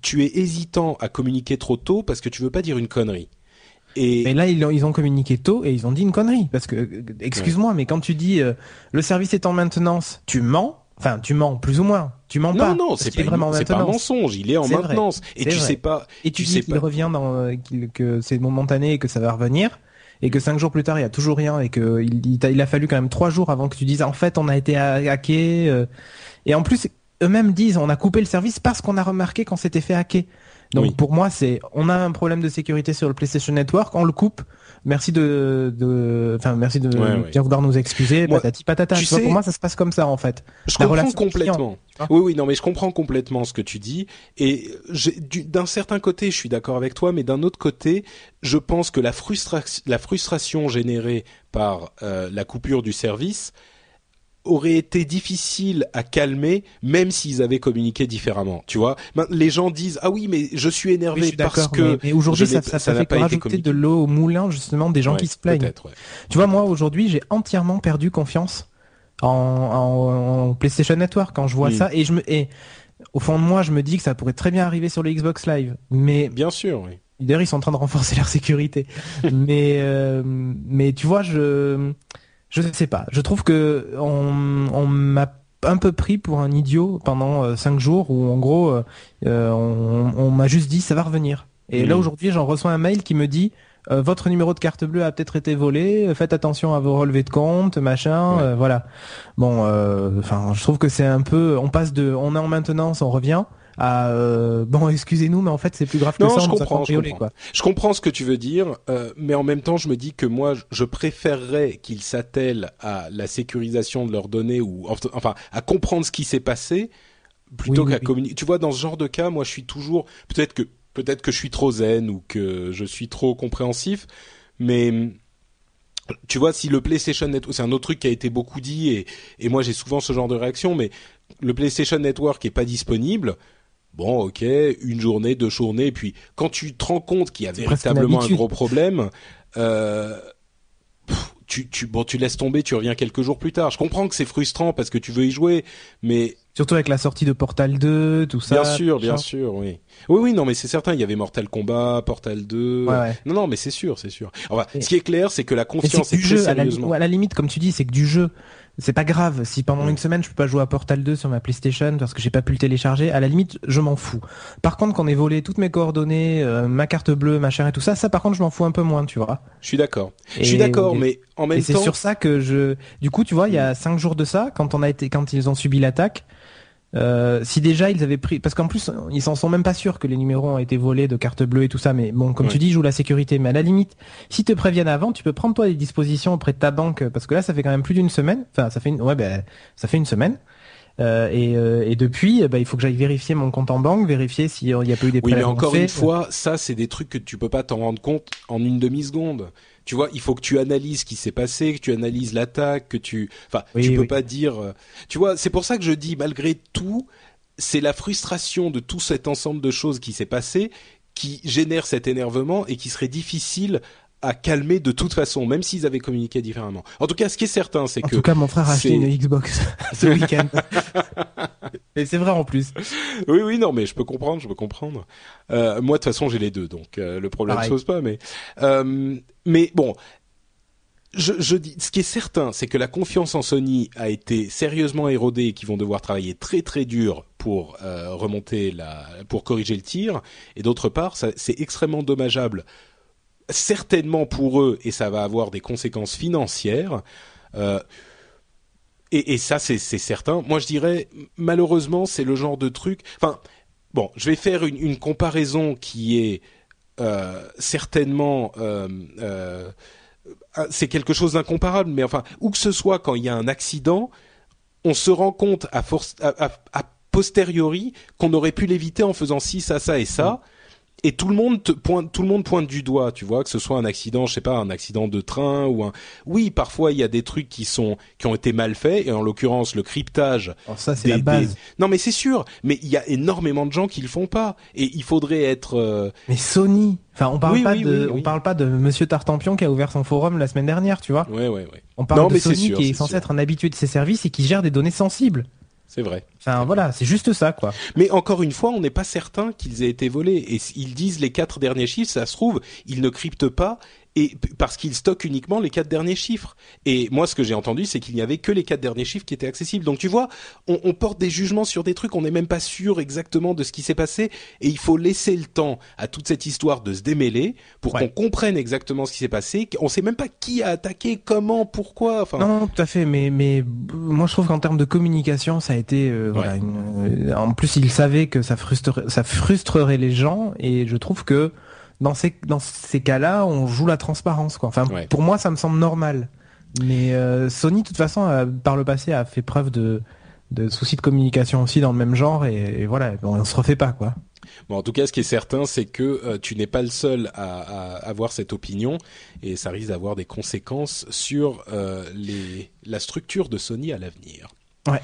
tu es hésitant à communiquer trop tôt parce que tu veux pas dire une connerie. Et mais là, ils ont, ils ont communiqué tôt et ils ont dit une connerie. Parce que, excuse-moi, mais quand tu dis euh, le service est en maintenance, tu mens. Enfin, tu mens plus ou moins. Tu mens pas. Non, non, c'est pas, vraiment pas un mensonge. Il est en maintenance. Et tu sais pas. Et tu, sais qu'il revient dans euh, que c'est momentané et que ça va revenir et que cinq jours plus tard il y a toujours rien et que il, a, fallu quand même trois jours avant que tu dises en fait on a été hacké euh, et en plus eux-mêmes disent on a coupé le service parce qu'on a remarqué qu'on s'était fait hacker Donc pour moi, c'est on a un problème de sécurité sur le PlayStation Network, on le coupe. Merci de, de, enfin merci de bien vouloir nous excuser. patati patata. Tu, sais, pour moi, ça se passe comme ça en fait. Je comprends complètement. oui, oui, non, mais je comprends complètement ce que tu dis. Et d'un certain côté, je suis d'accord avec toi, mais d'un autre côté, je pense que la, frustration, la frustration générée par euh, la coupure du service aurait été difficile à calmer même s'ils avaient communiqué différemment tu vois. Les gens disent ah oui mais je suis énervé parce que mais, aujourd'hui ça, ça, ça, fait pas rajouter de l'eau au moulin justement des gens qui se plaignent tu vois moi aujourd'hui j'ai entièrement perdu confiance en, en, PlayStation Network quand je vois ça et je me et au fond de moi je me dis que ça pourrait très bien arriver sur le Xbox Live mais bien sûr oui. D'ailleurs, ils sont en train de renforcer [LAUGHS] leur sécurité. mais, euh, mais tu vois, je, je sais pas. Je trouve que on, on m'a un peu pris pour un idiot pendant euh, cinq jours où en gros euh, euh, on, on m'a juste dit ça va revenir. Et là aujourd'hui j'en reçois un mail qui me dit votre numéro de carte bleue a peut-être été volé, faites attention à vos relevés de compte, machin, voilà. Bon, enfin, je trouve que c'est un peu, on passe de, on est en maintenance, on revient, euh, bon excusez-nous mais en fait c'est plus grave que ça je comprends, je, comprends. je comprends ce que tu veux dire euh, mais en même temps je me dis que moi je préférerais qu'ils s'attellent à la sécurisation de leurs données ou enfin à comprendre ce qui s'est passé plutôt qu'à communiquer tu vois dans ce genre de cas moi je suis toujours peut-être que peut-être que je suis trop zen ou que je suis trop compréhensif mais tu vois, si le PlayStation Network, c'est un autre truc qui a été beaucoup dit et, et moi j'ai souvent ce genre de réaction, mais le PlayStation Network est pas disponible, bon, ok, une journée, deux journées, et puis quand tu te rends compte qu'il y a véritablement un gros problème, euh, tu, tu, bon, tu laisses tomber, tu reviens quelques jours plus tard. Je comprends que c'est frustrant parce que tu veux y jouer, mais surtout avec la sortie de Portal 2, tout ça. Bien sûr, bien sûr, oui. Oui, oui, non, mais c'est certain. Il y avait Mortal Kombat, Portal 2. Ouais, Non, non, mais c'est sûr, c'est sûr. Enfin, ce qui est clair, c'est que la confiance est, du jeu. À la, à la, limite, comme tu dis, c'est que du jeu c'est pas grave si pendant une semaine je peux pas jouer à Portal 2 sur ma PlayStation parce que j'ai pas pu le télécharger. À la limite, je m'en fous. Par contre, qu'on ait volé toutes mes coordonnées, euh, ma carte bleue, machin et tout ça, ça par contre je m'en fous un peu moins, tu vois. Je suis d'accord. Je suis d'accord, mais en même et temps. C'est sur ça que je. Du coup, tu vois, il y a cinq jours de ça, quand on a été, quand ils ont subi l'attaque, euh, si déjà ils avaient pris, parce qu'en plus ils s'en sont même pas sûrs que les numéros ont été volés de cartes bleues et tout ça, mais bon, comme tu dis, jouent la sécurité. Mais à la limite, si te préviennent avant, tu peux prendre toi des dispositions auprès de ta banque, parce que là, ça fait quand même plus d'une semaine. Enfin, ça fait une, ouais, ben, ça fait une semaine. Euh, et, euh, et, depuis, bah, il faut que j'aille vérifier mon compte en banque, vérifier s'il y a pas eu des Oui, mais encore une fois, ça, c'est des trucs que tu peux pas t'en rendre compte en une demi seconde tu vois, il faut que tu analyses ce qui s'est passé, que tu analyses l'attaque, que tu, enfin, tu peux pas dire, euh, tu vois, c'est pour ça que je dis malgré tout, c'est la frustration de tout cet ensemble de choses qui s'est passé qui génère cet énervement et qui serait difficile à calmer de toute façon, même s'ils avaient communiqué différemment. En tout cas, ce qui est certain, c'est que... En tout cas, mon frère a acheté une Xbox [LAUGHS] ce week-end. [LAUGHS] Et c'est vrai en plus. Oui, oui, non, mais je peux comprendre, je peux comprendre. Euh, moi, de toute façon, j'ai les deux, donc euh, le problème ne se pose pas. Mais, euh, mais bon, je, je, dis, ce qui est certain, c'est que la confiance en Sony a été sérieusement érodée et qu'ils vont devoir travailler très très dur pour euh, remonter la, pour corriger le tir. Et d'autre part, c'est extrêmement dommageable certainement pour eux, et ça va avoir des conséquences financières. Euh, et, ça, c'est certain. Moi, je dirais, malheureusement, c'est le genre de truc. Enfin, bon, je vais faire une, comparaison qui est euh, certainement. Euh, c'est quelque chose d'incomparable, mais enfin, où que ce soit, quand il y a un accident, on se rend compte à, force, posteriori qu'on aurait pu l'éviter en faisant ci, ça, ça et ça et tout le monde te pointe, tout le monde pointe du doigt, tu vois, que ce soit un accident, je sais pas, un accident de train ou un. Oui, parfois il y a des trucs qui sont qui ont été mal faits, et en l'occurrence le cryptage. Alors ça c'est la base. Non mais c'est sûr, mais il y a énormément de gens qui le font pas, et il faudrait être. Euh, mais Sony, enfin on parle pas de, on parle pas de Monsieur Tartampion qui a ouvert son forum la semaine dernière, tu vois. Ouais ouais ouais. On parle de Sony qui est, censé être un habitué de ses services et qui gère des données sensibles. C'est vrai. Enfin voilà, c'est juste ça quoi. Mais encore une fois, on n'est pas certain qu'ils aient été volés. Et ils disent les quatre derniers chiffres, ça se trouve, ils ne cryptent pas et parce qu'il stocke uniquement les quatre derniers chiffres. Et moi, ce que j'ai entendu, c'est qu'il n'y avait que les quatre derniers chiffres qui étaient accessibles. Donc tu vois, on, on porte des jugements sur des trucs, on n'est même pas sûr exactement de ce qui s'est passé, et il faut laisser le temps à toute cette histoire de se démêler pour qu'on comprenne exactement ce qui s'est passé. On sait même pas qui a attaqué, comment, pourquoi. Enfin. Non, tout à fait. Mais mais moi, je trouve qu'en termes de communication, ça a été euh, voilà. une- en plus, il savait que ça frustrerait, ça frustrerait les gens, et je trouve que dans ces dans ces cas-là, on joue la transparence, quoi. Enfin, Ouais. pour moi, ça me semble normal. Mais euh, Sony, de toute façon, a- par le passé, a fait preuve de de soucis de communication aussi dans le même genre, et, et voilà, on, on se refait pas, quoi. Bon, en tout cas, ce qui est certain, c'est que euh, tu n'es pas le seul à, à avoir cette opinion et ça risque d'avoir des conséquences sur euh, les, la structure de Sony à l'avenir. Ouais.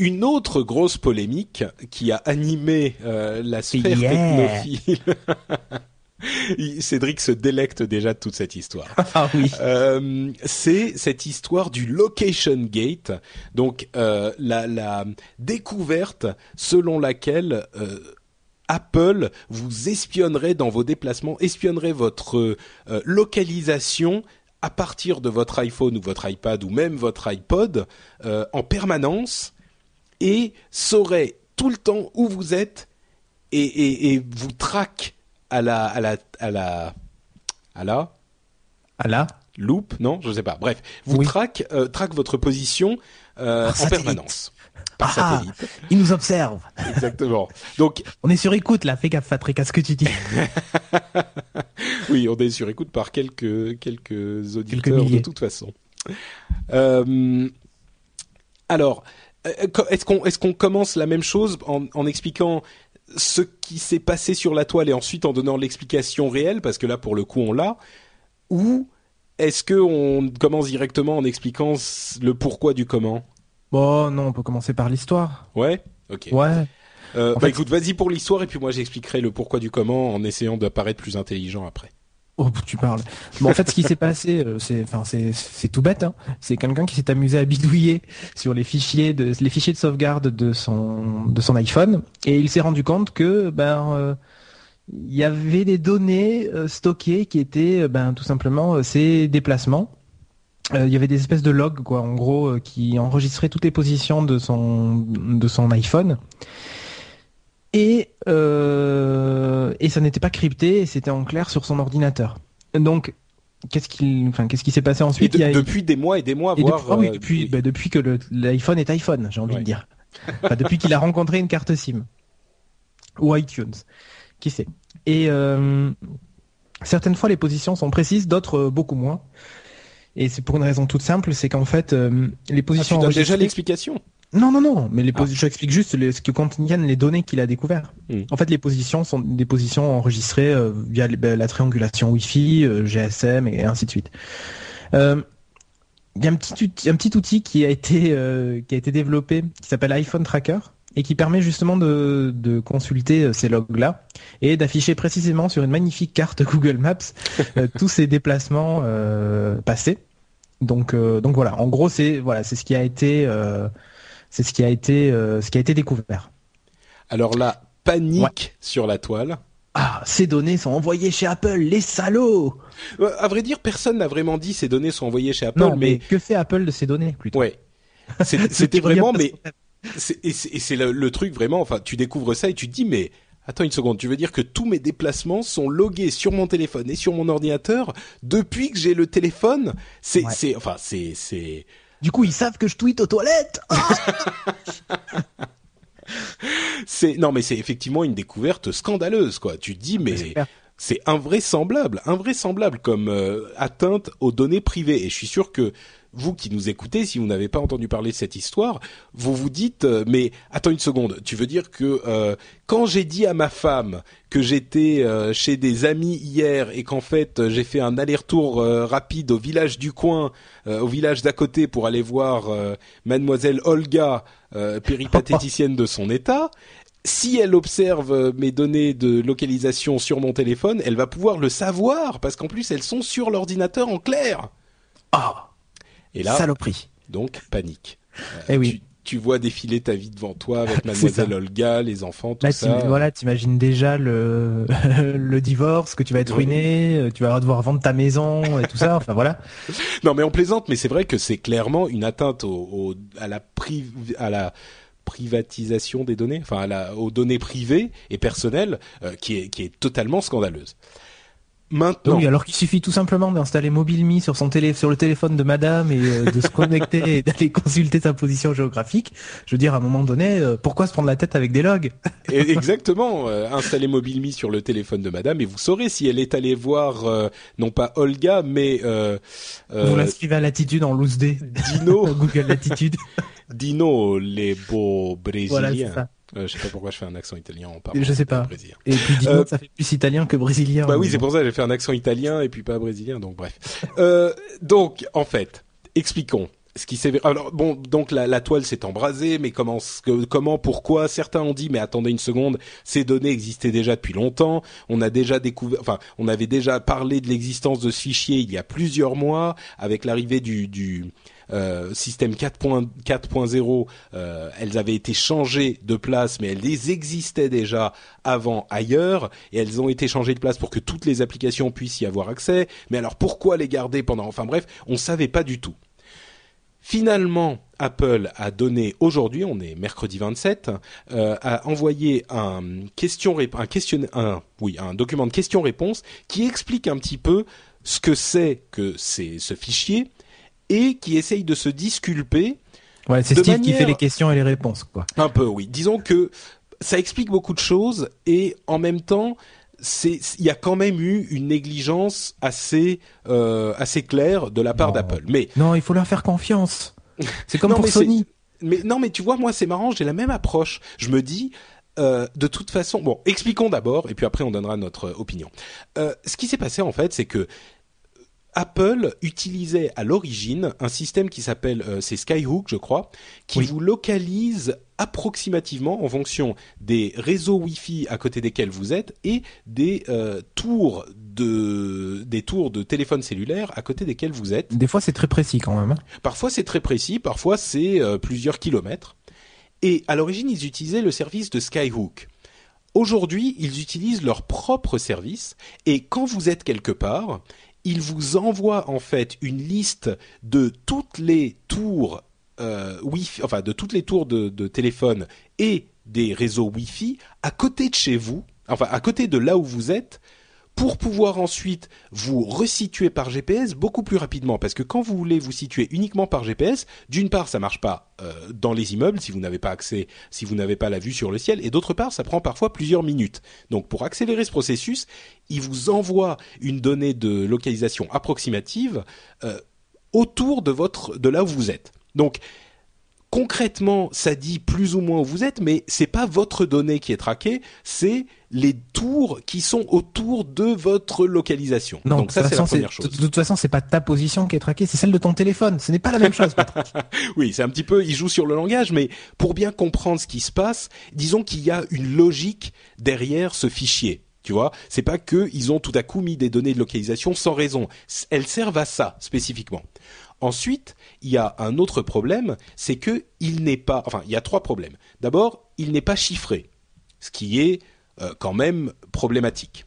Une autre grosse polémique qui a animé euh, la sphère Yeah. technophile. [LAUGHS] Cédric se délecte déjà de toute cette histoire. [LAUGHS] Ah oui. Euh, c'est cette histoire du location gate, donc euh, la, la découverte selon laquelle euh, Apple vous espionnerait dans vos déplacements, espionnerait votre localisation à partir de votre iPhone ou votre iPad ou même votre iPod en permanence et saurait tout le temps où vous êtes et, et, et vous traque à la à la à la à la Ah là. loop, non, je sais pas. Bref, vous Oui. traque euh, traque votre position euh, en satellite. permanence par Ah. satellite. Il nous observe. Exactement. Donc On est sur écoute là, fais gaffe Patrick à ce que tu dis. [LAUGHS] oui, on est sur écoute par quelques quelques auditeurs de toute façon. Euh, alors, est-ce qu'on est-ce qu'on commence la même chose en, en expliquant ce qui s'est passé sur la toile et ensuite en donnant l'explication réelle parce que là pour le coup on l'a ou est-ce que on commence directement en expliquant le pourquoi du comment? Bon, non, on peut commencer par l'histoire. Ouais. Ok. Ouais. Euh, bah fait- écoute, vas-y pour l'histoire et puis moi j'expliquerai le pourquoi du comment en essayant d'apparaître plus intelligent après. Oh, tu parles. En fait, ce qui s'est passé, euh, c'est, enfin, c'est, tout bête. Hein. C'est quelqu'un qui s'est amusé à bidouiller sur les fichiers de, les fichiers de sauvegarde de son, de son iPhone, et il s'est rendu compte que, ben, euh, il y avait des données euh, stockées qui étaient, ben, tout simplement, ses déplacements. Il y avait des espèces de logs, quoi, en gros, qui enregistraient toutes les positions de son, de son iPhone. Et, euh, et ça n'était pas crypté, et c'était en clair sur son ordinateur. Donc, qu'est-ce qu'il, enfin, qu'est-ce qui s'est passé ensuite? de- a- depuis des mois et des mois, et voire depuis, ah oui, euh, depuis, bah, depuis que l'iPhone est iPhone, j'ai envie Ouais. de dire. Enfin, depuis qu'il a rencontré une carte SIM. Ou iTunes. Qui sait. Et euh, certaines fois, les positions sont précises, d'autres euh, beaucoup moins. Et c'est pour une raison toute simple, c'est qu'en fait, euh, les Ah, positions tu donnes déjà l'explication. Non, non, non, mais les Ah. j'explique juste les- ce que contiennent les données qu'il a découvert. Mm. En fait, les positions sont des positions enregistrées euh, via les- ben, la triangulation Wi-Fi, euh, GSM et ainsi de suite. Euh, Il y a un petit, outil- un petit outil qui a été qui a été développé qui s'appelle iPhone Tracker et qui permet justement de, de consulter ces logs-là et d'afficher précisément sur une magnifique carte [LAUGHS] Google Maps [LAUGHS] tous ces déplacements passés. Donc, donc voilà. En gros, c'est voilà, c'est ce qui a été c'est ce qui a été euh, ce qui a été découvert. Alors là, panique sur la toile. Ah, ces données sont envoyées chez Apple, les salauds Euh, à vrai dire, personne n'a vraiment dit ces données sont envoyées chez Apple, Non, mais, mais que fait Apple de ces données plutôt? Ouais. [LAUGHS] C'était vraiment, mais et c'est et c'est le, le truc vraiment. Enfin, tu découvres ça et tu te dis, mais attends une seconde, tu veux dire que tous mes déplacements sont logués sur mon téléphone et sur mon ordinateur depuis que j'ai le téléphone? C'est, Ouais. c'est, enfin, c'est, c'est. Du coup, ils savent que je tweete aux toilettes [LAUGHS] C'est non, mais c'est effectivement une découverte scandaleuse, quoi. Tu te dis, mais c'est invraisemblable, invraisemblable comme euh, atteinte aux données privées. Et je suis sûr que vous qui nous écoutez, si vous n'avez pas entendu parler de cette histoire, vous vous dites, euh, mais attends une seconde, tu veux dire que euh, quand j'ai dit à ma femme que j'étais euh, chez des amis hier et qu'en fait euh, j'ai fait un aller-retour rapide au village du coin, au village d'à côté pour aller voir mademoiselle Olga, péripatéticienne de son état, si elle observe mes données de localisation sur mon téléphone, elle va pouvoir le savoir parce qu'en plus elles sont sur l'ordinateur en clair. Ah, Et là, saloperie. donc panique. Eh oui. Tu, tu vois défiler ta vie devant toi avec [LAUGHS] mademoiselle ça. Olga, les enfants, tout Là, ça. t'im- voilà, t'imagines déjà le, [LAUGHS] le divorce, que tu vas être ruiné, euh, tu vas devoir vendre ta maison et tout ça. [LAUGHS] Enfin voilà. Non, mais on plaisante, mais c'est vrai que c'est clairement une atteinte au, au- à la à la privatisation des données, enfin à la, aux données privées et personnelles, euh, qui est qui est totalement scandaleuse. Maintenant. Oui, alors qu'il suffit tout simplement d'installer MobileMe sur son télé, sur le téléphone de madame et euh, de se connecter et d'aller consulter sa position géographique. Je veux dire, à un moment donné, euh, pourquoi se prendre la tête avec des logs? Exactement. Euh, installez MobileMe sur le téléphone de madame et vous saurez si elle est allée voir, euh, non pas Olga, mais... vous l'inscrivez à Latitude en loose day. Dino. [LAUGHS] Google Latitude. Dino, les beaux Brésiliens. Voilà. Euh, je sais pas pourquoi je fais un accent italien en parlant. Je sais pas. Brésilien. Et puis dis euh, ça fait plus italien que brésilien. Bah oui, c'est pour ça que j'ai fait un accent italien et puis pas brésilien, donc bref. euh, donc en fait, expliquons ce qui s'est alors bon donc la, la toile s'est embrasée mais comment comment pourquoi? Certains ont dit mais attendez une seconde ces données existaient déjà depuis longtemps on a déjà découvert enfin on avait déjà parlé de l'existence de ce fichier il y a plusieurs mois avec l'arrivée du, du euh, système 4.0 euh, elles avaient été changées de place mais elles existaient déjà avant ailleurs et elles ont été changées de place pour que toutes les applications puissent y avoir accès. Mais alors pourquoi les garder pendant enfin bref on savait pas du tout. Finalement, Apple a donné aujourd'hui, on est mercredi 27, euh, a envoyé un question un question un oui un document de questions-réponses qui explique un petit peu ce que c'est que ce fichier et qui essaye de se disculper. Ouais, c'est Steve qui fait les questions et les réponses, quoi. Un peu, oui. Disons que ça explique beaucoup de choses et en même temps, c'est il y a quand même eu une négligence assez euh, assez claire de la part d'Apple. Mais non, il faut leur faire confiance. C'est comme pour Sony. Mais non, mais tu vois, moi c'est marrant, j'ai la même approche. Je me dis. Euh, de toute façon, bon, expliquons d'abord et puis après on donnera notre opinion. Euh, ce qui s'est passé en fait, c'est que Apple utilisait à l'origine un système qui s'appelle euh, c'est Skyhook, je crois, qui vous localise approximativement en fonction des réseaux Wi-Fi à côté desquels vous êtes et des euh, tours de des tours de téléphone cellulaire à côté desquels vous êtes. Des fois, c'est très précis quand même. Hein. Parfois, c'est très précis. Parfois, c'est euh, plusieurs kilomètres. Et à l'origine, ils utilisaient le service de Skyhook. Aujourd'hui, ils utilisent leur propre service et quand vous êtes quelque part, il vous envoie en fait une liste de toutes les tours euh, Wi-Fi, enfin de toutes les tours de, de téléphone et des réseaux Wi-Fi à côté de chez vous, enfin à côté de là où vous êtes, pour pouvoir ensuite vous resituer par GPS beaucoup plus rapidement. Parce que quand vous voulez vous situer uniquement par GPS, d'une part, ça marche pas euh, dans les immeubles si vous n'avez pas accès, si vous n'avez pas la vue sur le ciel, et d'autre part, ça prend parfois plusieurs minutes. Donc, pour accélérer ce processus, il vous envoie une donnée de localisation approximative euh, autour de votre, de là où vous êtes. Donc, concrètement, ça dit plus ou moins où vous êtes, mais c'est pas votre donnée qui est traquée, c'est les tours qui sont autour de votre localisation. Non, Donc ça c'est la première chose. De toute façon, c'est pas ta position qui est traquée, c'est celle de ton téléphone. Ce n'est pas la même chose. [LAUGHS] oui, c'est un petit peu, il joue sur le langage, mais pour bien comprendre ce qui se passe, disons qu'il y a une logique derrière ce fichier. Tu vois, c'est pas que ils ont tout à coup mis des données de localisation sans raison. Elles servent à ça spécifiquement. Ensuite, il y a un autre problème, c'est que il n'est pas, enfin, il y a trois problèmes. D'abord, il n'est pas chiffré, ce qui est euh, quand même problématique.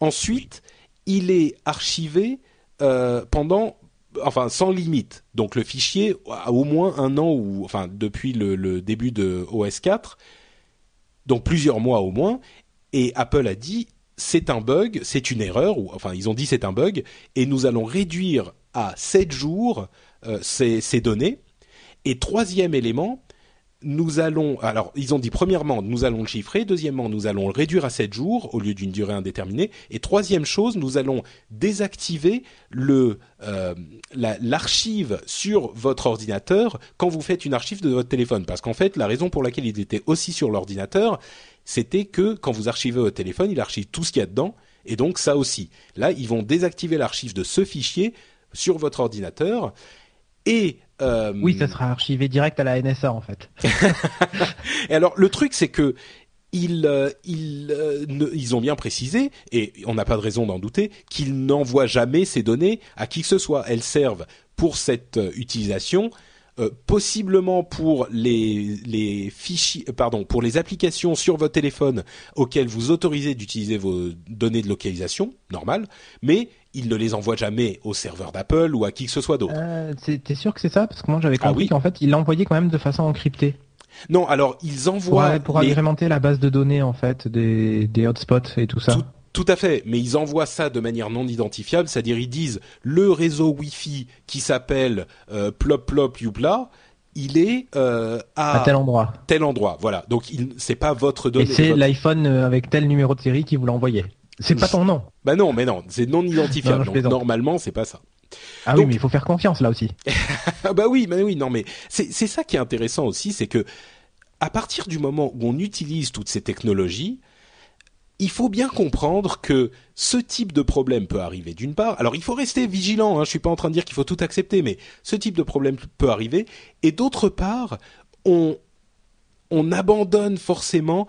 Ensuite, il est archivé euh, pendant, enfin, sans limite. Donc le fichier a au moins un an ou, enfin, depuis le, début de OS 4, donc plusieurs mois au moins. Et Apple a dit c'est un bug, c'est une erreur, ou enfin ils ont dit c'est un bug, et nous allons réduire à 7 jours euh, ces, données. Et troisième élément, nous allons, alors ils ont dit premièrement, nous allons le chiffrer, deuxièmement, nous allons le réduire à 7 jours au lieu d'une durée indéterminée, et troisième chose, nous allons désactiver le euh, l'archive sur votre ordinateur quand vous faites une archive de votre téléphone, parce qu'en fait, la raison pour laquelle il était aussi sur l'ordinateur, c'était que quand vous archivez votre téléphone, il archive tout ce qu'il y a dedans, et donc ça aussi. Là, ils vont désactiver l'archive de ce fichier sur votre ordinateur et euh... oui, ça sera archivé direct à la NSA en fait. [LAUGHS] et alors le truc c'est que ils, euh, ils, euh, ne, ils ont bien précisé, et on n'a pas de raison d'en douter, qu'ils n'envoient jamais ces données à qui que ce soit. Elles servent pour cette utilisation possiblement pour les, les fichiers, pardon, pour les applications sur votre téléphone auxquelles vous autorisez d'utiliser vos données de localisation, normal, mais il ne les envoie jamais au serveur d'Apple ou à qui que ce soit d'autre. Euh, T'es sûr que c'est ça? Parce que moi j'avais ah compris qu'en fait il l'envoyait quand même de façon encryptée. Non, alors ils envoient pour, agrémenter la base de données en fait des, des hotspots et tout ça. Tout à fait, mais ils envoient ça de manière non identifiable, c'est-à-dire ils disent le réseau Wi-Fi qui s'appelle euh, plop plop youpla, il est euh, à, À tel endroit. tel endroit. Voilà, donc il c'est pas votre Et donnée. c'est votre- l'iPhone euh, avec tel numéro de série qui vous l'a envoyé. C'est pas ton nom. Bah non, mais non, c'est non identifiable. donc normalement, c'est pas ça. Ah Donc- oui, mais il faut faire confiance là aussi. [LAUGHS] Ah bah oui, mais oui, non, mais c'est c'est ça qui est intéressant aussi, c'est que à partir du moment où on utilise toutes ces technologies, il faut bien comprendre que ce type de problème peut arriver d'une part. Alors il faut rester vigilant. Hein, je suis pas en train de dire qu'il faut tout accepter, mais ce type de problème peut arriver. Et d'autre part, on on abandonne forcément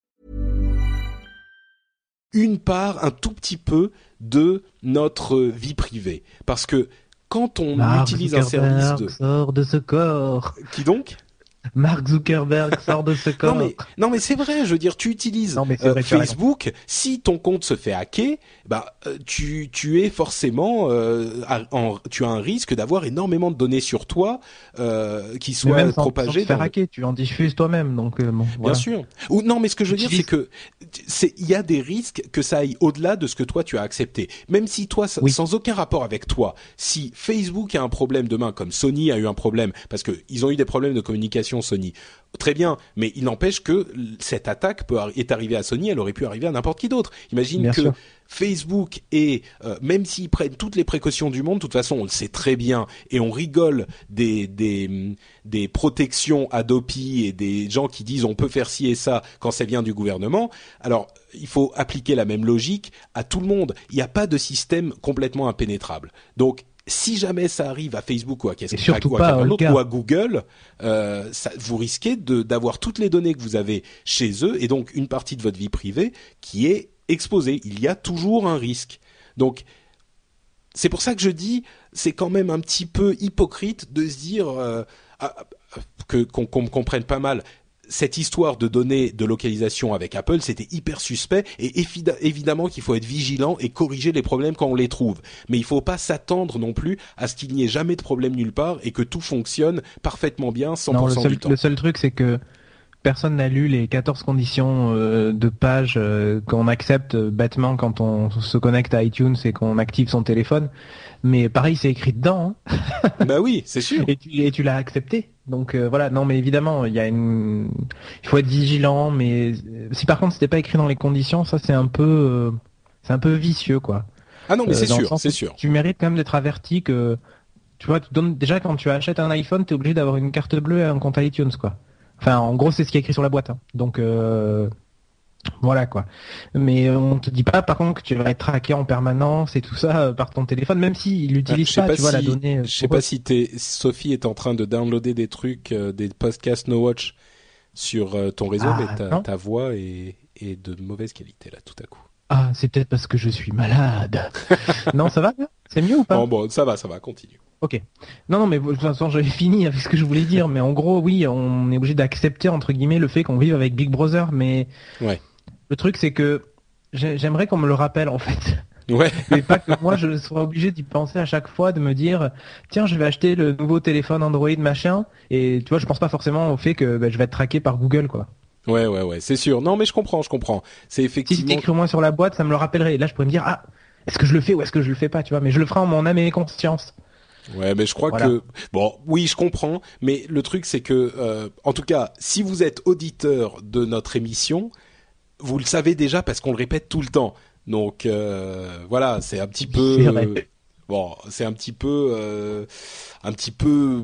Une part, un tout petit peu de notre vie privée, parce que quand on Mark utilise un service de sort de ce corps. qui donc? Mark Zuckerberg sort de ce corps. Non mais non mais c'est vrai, je veux dire, tu utilises Non, mais c'est euh, vrai, Facebook. Si ton compte se fait hacker, bah euh, tu tu es forcément euh, en, tu as un risque d'avoir énormément de données sur toi euh, qui Mais soient même sans, sans propagées. te faire le- hacker, tu en diffuses toi-même, donc Bien sûr. Ou non, mais ce que je veux dire, c'est que c'est il y a des risques que ça aille au-delà de ce que toi tu as accepté. Même si toi, Oui. sans aucun rapport avec toi, si Facebook a un problème demain, comme Sony a eu un problème, parce que ils ont eu des problèmes de communication Sony. Très bien, mais il n'empêche que cette attaque peut est arrivée à Sony, elle aurait pu arriver à n'importe qui d'autre. Imagine Bien que sûr. Facebook et euh, même s'ils prennent toutes les précautions du monde, de toute façon on le sait très bien et on rigole des des des protections Adopi et des gens qui disent on peut faire ci et ça quand ça vient du gouvernement. Alors il faut appliquer la même logique à tout le monde. Il n'y a pas de système complètement impénétrable. Donc si jamais ça arrive à Facebook ou à, qu'est-ce- ou à pas ou Google, euh, ça, vous risquez de- d'avoir toutes les données que vous avez chez eux et donc une partie de votre vie privée qui est exposée. Il y a toujours un risque. Donc c'est pour ça que je dis, c'est quand même un petit peu hypocrite de se dire euh, ah, ah, que qu'on qu'on me comprenne pas mal. Cette histoire de données de localisation avec Apple, c'était hyper suspect et évi- évidemment qu'il faut être vigilant et corriger les problèmes quand on les trouve. Mais il faut pas s'attendre non plus à ce qu'il n'y ait jamais de problème nulle part et que tout fonctionne parfaitement bien 100% Non, le seul, du temps. le seul truc, c'est que personne n'a lu les 14 conditions euh, de page euh, qu'on accepte euh, bêtement quand on se connecte à iTunes et qu'on active son téléphone. Mais pareil, c'est écrit dedans. hein. bah oui, c'est sûr. et tu, et tu l'as accepté. Donc euh, voilà, non mais évidemment, il y a une il faut être vigilant mais euh, si par contre c'était pas écrit dans les conditions, ça c'est un peu euh, c'est un peu vicieux quoi. Ah non, mais Euh, c'est sûr, c'est sûr. Tu mérites quand même d'être averti que tu vois, tu donnes déjà quand tu achètes un iPhone, tu es obligé d'avoir une carte bleue et un compte iTunes quoi. Enfin, en gros, c'est ce qui est écrit sur la boîte. hein. Donc euh, voilà quoi. Mais on te dit pas par contre que tu vas être traqué en permanence et tout ça euh, par ton téléphone, même s'il Ah, n'utilise je sais pas, pas tu vois, la si- donnée. euh, Je sais pas si Sophie est en train de downloader des trucs, euh, des podcasts No Watch sur euh, ton réseau, Ah, mais ta, non. voix est, est de mauvaise qualité là, tout à coup. Ah, c'est peut-être parce que je suis malade. [LAUGHS] non, ça va là C'est mieux ou pas? Bon, bon, ça va, ça va, continue. Ok. Non, non, mais de toute façon, j'avais fini avec ce que je voulais dire. Mais en gros, oui, on est obligé d'accepter entre guillemets le fait qu'on vive avec Big Brother. Mais Ouais. Le truc, c'est que j'ai- j'aimerais qu'on me le rappelle en fait. [LAUGHS] Ouais. [LAUGHS] Mais pas que moi, je sois obligé d'y penser à chaque fois, de me dire, tiens, je vais acheter le nouveau téléphone Android machin. Et tu vois, je pense pas forcément au fait que bah, je vais être traqué par Google, quoi. Ouais, ouais, ouais, c'est sûr. Non, mais je comprends, je comprends. C'est Si effectivement. écrit au moins sur la boîte, ça me le rappellerait. Et là, je pourrais me dire, ah, est-ce que je le fais ou est-ce que je le fais pas, tu vois? Mais je le ferai en mon âme et conscience. Ouais, mais je crois Voilà. que bon, oui, je comprends, mais le truc c'est que, euh, en tout cas, si vous êtes auditeur de notre émission, vous le savez déjà parce qu'on le répète tout le temps. Donc euh, voilà, c'est un petit peu C'est vrai. bon, c'est un petit peu euh, un petit peu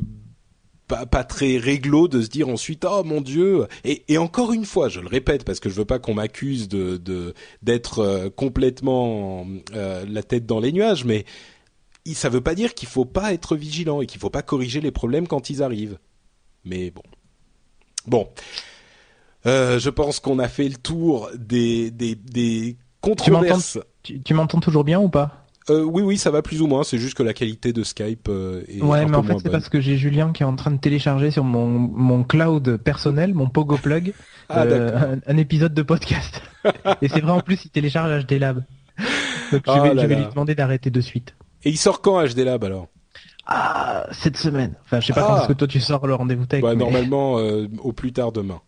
pas, pas très réglo de se dire ensuite oh mon dieu et, et encore une fois je le répète parce que je veux pas qu'on m'accuse de d'être euh, complètement euh, la tête dans les nuages mais ça veut pas dire qu'il faut pas être vigilant et qu'il faut pas corriger les problèmes quand ils arrivent mais bon bon Euh, je pense qu'on a fait le tour des des des controverses Tu, m'entends toujours bien ou pas euh, oui, oui, ça va plus ou moins. C'est juste que la qualité de Skype euh, est Ouais, un mais peu en fait c'est parce que j'ai Julien qui est en train de télécharger sur mon, mon cloud personnel, mon Pogo Plug, [LAUGHS] Ah, euh, un, un épisode de podcast. [LAUGHS] Et c'est vrai en plus il télécharge HD Lab. Donc je Oh vais, là je vais là. lui demander d'arrêter de suite. Et il sort quand HD Lab alors? Ah, cette semaine. Enfin, je sais pas Ah. quand est-ce que toi tu sors le rendez-vous tech. Bah, mais- Normalement, au plus tard demain.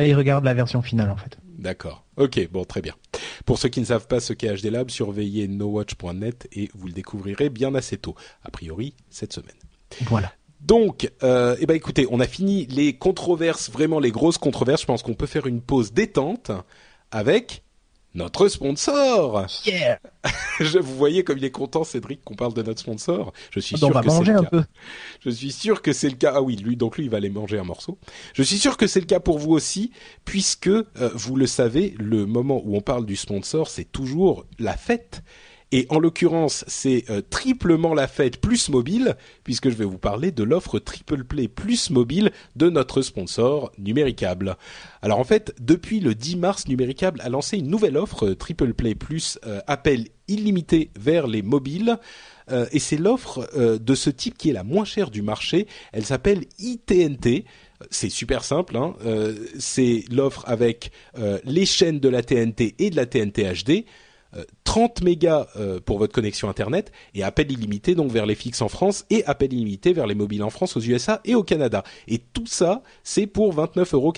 Là, il regarde la version finale en fait. D'accord. Ok, bon, très bien. Pour ceux qui ne savent pas ce qu'est HD Lab, surveillez nowatch.net et vous le découvrirez bien assez tôt. A priori, cette semaine. Voilà. Donc, euh, eh ben écoutez, on a fini les controverses, vraiment les grosses controverses. Je pense qu'on peut faire une pause détente avec notre sponsor. Yeah. [LAUGHS] Je, vous voyez comme il est content, Cédric, qu'on parle de notre sponsor. Je suis on sûr va que c'est manger le un cas. peu. Je suis sûr que c'est le cas. Ah oui, lui, donc lui, il va aller manger un morceau. Je suis sûr que c'est le cas pour vous aussi, puisque euh, vous le savez, le moment où on parle du sponsor, c'est toujours la fête. Et en l'occurrence, c'est euh, triplement la fête plus mobile, puisque je vais vous parler de l'offre Triple Play plus mobile de notre sponsor Numéricable. Alors en fait, depuis le 10 mars, Numéricable a lancé une nouvelle offre euh, Triple Play plus euh, appel illimité vers les mobiles. Et c'est l'offre de ce type qui est la moins chère du marché. Elle s'appelle ITNT. C'est super simple. Hein. C'est l'offre avec les chaînes de la TNT et de la TNT HD. Euh, 30 mégas euh, pour votre connexion internet et appel illimité donc vers les fixes en France et appel illimité vers les mobiles en France, aux USA et au Canada. Et tout ça, c'est pour 29,90 euros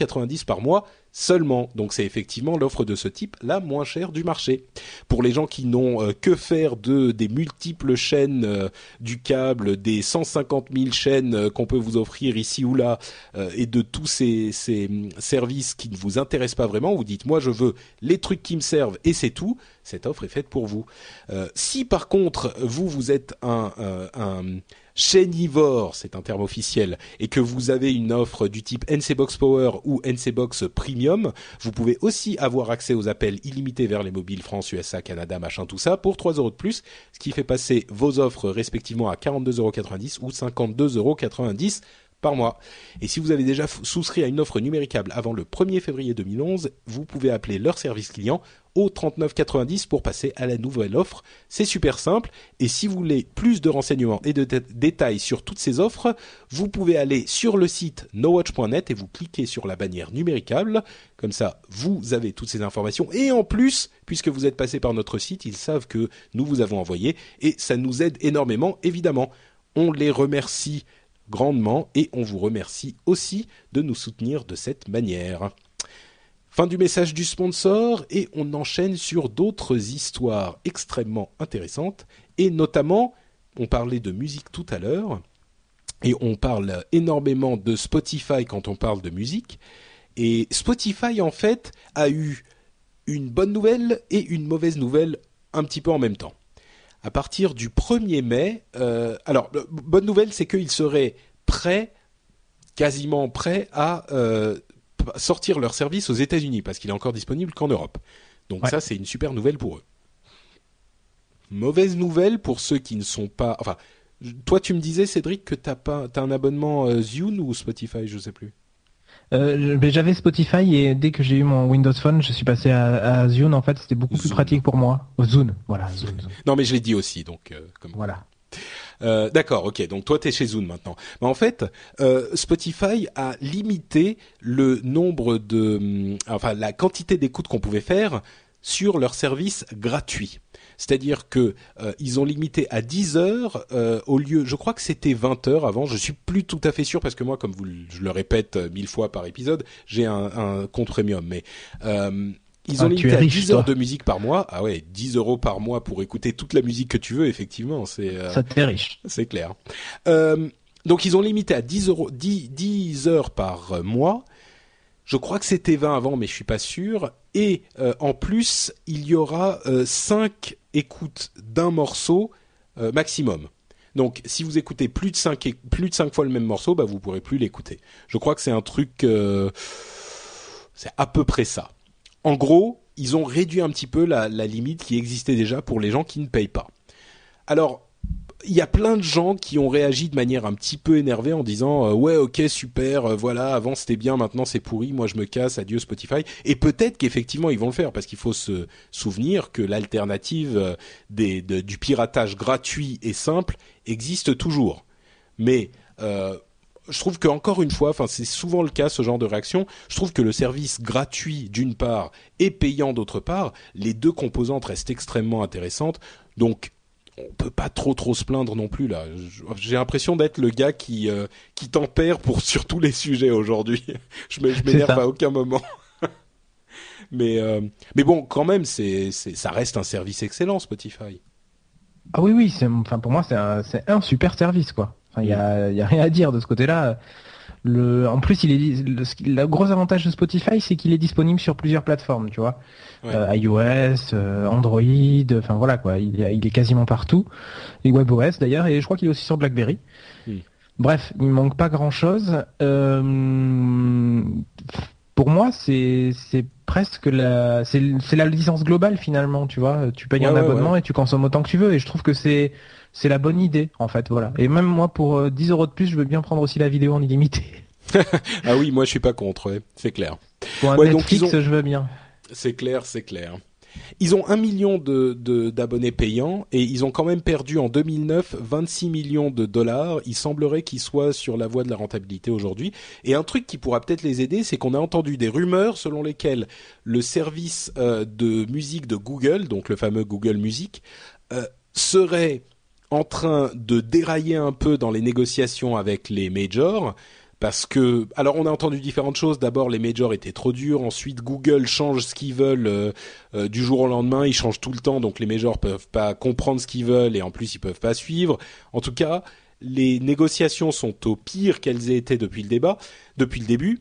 par mois seulement. Donc c'est effectivement l'offre de ce type la moins chère du marché. Pour les gens qui n'ont euh, que faire de des multiples chaînes euh, du câble, des 150 000 chaînes qu'on peut vous offrir ici ou là, et de tous ces, ces hum, services qui ne vous intéressent pas vraiment, vous dites moi je veux les trucs qui me servent et c'est tout. Cette offre est faite pour vous. Euh, si par contre vous vous êtes un, euh, un c'est un terme officiel, et que vous avez une offre du type NC Box Power ou NC Box Premium, vous pouvez aussi avoir accès aux appels illimités vers les mobiles France, USA, Canada, machin, tout ça, pour 3 euros de plus, ce qui fait passer vos offres respectivement à 42,90 euros ou 52,90 euros par mois. Et si vous avez déjà souscrit à une offre numéricable avant le 1er février 2011, vous pouvez appeler leur service client au 3990 pour passer à la nouvelle offre. C'est super simple. Et si vous voulez plus de renseignements et de dé- détails sur toutes ces offres, vous pouvez aller sur le site nowatch.net et vous cliquez sur la bannière numéricable. Comme ça, vous avez toutes ces informations. Et en plus, puisque vous êtes passé par notre site, ils savent que nous vous avons envoyé et ça nous aide énormément, évidemment. On les remercie grandement et on vous remercie aussi de nous soutenir de cette manière. Fin du message du sponsor et on enchaîne sur d'autres histoires extrêmement intéressantes et notamment, on parlait de musique tout à l'heure et on parle énormément de Spotify quand on parle de musique et Spotify en fait a eu une bonne nouvelle et une mauvaise nouvelle un petit peu en même temps. À partir du 1er mai, euh, alors bonne nouvelle c'est qu'ils seraient prêts, quasiment prêts à euh, sortir leur service aux États-Unis parce qu'il est encore disponible qu'en Europe. Donc Ouais. ça c'est une super nouvelle pour eux. Mauvaise nouvelle pour ceux qui ne sont pas. Enfin, toi tu me disais Cédric que t'as pas, t'as un abonnement euh, Zune ou Spotify, je sais plus. Euh, j'avais Spotify et dès que j'ai eu mon Windows Phone, je suis passé à, à Zune. En fait, c'était beaucoup plus pratique pour moi. Oh, Zune, voilà. Non mais je l'ai dit aussi donc. euh, comme... Voilà. Euh, D'accord, ok. Donc toi, t'es chez Zune maintenant. Mais en fait, euh, Spotify a limité le nombre de, hum, enfin la quantité d'écoutes qu'on pouvait faire sur leur service gratuit. C'est-à-dire que euh, ils ont limité à 10 heures euh, au lieu, je crois que c'était 20 heures avant. Je suis plus tout à fait sûr parce que moi, comme vous, je le répète euh, mille fois par épisode, j'ai un, un compte premium. Mais euh, ils ont Ah, limité à riche, 10 heures toi. de musique par mois. Ah ouais, 10 euros par mois pour écouter toute la musique que tu veux. Effectivement, c'est. euh, Ça te fait riche. c'est clair. Euh, donc ils ont limité à 10, euros, 10, 10 heures par mois, je crois que c'était 20 avant, mais je suis pas sûr. Et euh, en plus, il y aura 5 écoutes d'un morceau maximum. Donc, si vous écoutez plus de 5 plus de cinq fois le même morceau, bah vous pourrez plus l'écouter. Je crois que c'est un truc, c'est à peu près ça. En gros, ils ont réduit un petit peu la limite qui existait déjà pour les gens qui ne payent pas. Alors, il y a plein de gens qui ont réagi de manière un petit peu énervée en disant euh, ouais ok super euh, voilà avant c'était bien maintenant c'est pourri moi je me casse adieu Spotify et peut-être qu'effectivement ils vont le faire parce qu'il faut se souvenir que l'alternative euh, des, du piratage gratuit et simple existe toujours mais je trouve que encore une fois, enfin c'est souvent le cas ce genre de réaction. Je trouve que le service gratuit d'une part et payant d'autre part, les deux composantes restent extrêmement intéressantes. Donc on peut pas trop trop se plaindre non plus là. J'ai l'impression d'être le gars qui euh, qui tempère pour [LAUGHS] sur tous les sujets aujourd'hui. je m'énerve à aucun moment. [LAUGHS] mais euh, mais bon, quand même, c'est ça reste un service excellent Spotify. Ah oui oui, enfin pour moi c'est un un super service quoi. Il y a y a rien à dire de ce côté-là. Le, en plus, il est le, gros avantage de Spotify, c'est qu'il est disponible sur plusieurs plateformes, tu vois, euh, iOS, euh, Android, enfin voilà quoi, il, il, est quasiment partout, et WebOS d'ailleurs, et je crois qu'il est aussi sur BlackBerry. Bref, il manque pas grand-chose. Euh, pour moi, c'est c'est presque la c'est c'est la licence globale finalement, tu vois. Tu payes un abonnement et tu consommes autant que tu veux, et je trouve que c'est c'est la bonne idée en fait voilà. Et même moi pour 10 euh, euros de plus je veux bien prendre aussi la vidéo en illimité. [LAUGHS] Ah oui moi je suis pas contre c'est clair. Pour un Netflix je veux bien. C'est clair c'est clair. Ils ont un million de d'abonnés payants et ils ont quand même perdu en 2009 26 millions de dollars. Il semblerait qu'ils soient sur la voie de la rentabilité aujourd'hui. Et un truc qui pourra peut-être les aider, c'est qu'on a entendu des rumeurs selon lesquelles le service euh, de musique de Google, donc le fameux Google Music, euh, serait en train de dérailler un peu dans les négociations avec les majors parce que alors on a entendu différentes choses. D'abord les majors étaient trop durs. Ensuite Google change ce qu'ils veulent euh, euh, du jour au lendemain. Ils changent tout le temps, donc les majors peuvent pas comprendre ce qu'ils veulent et en plus ils peuvent pas suivre. En tout cas, les négociations sont au pire qu'elles aient été depuis le débat, depuis le début.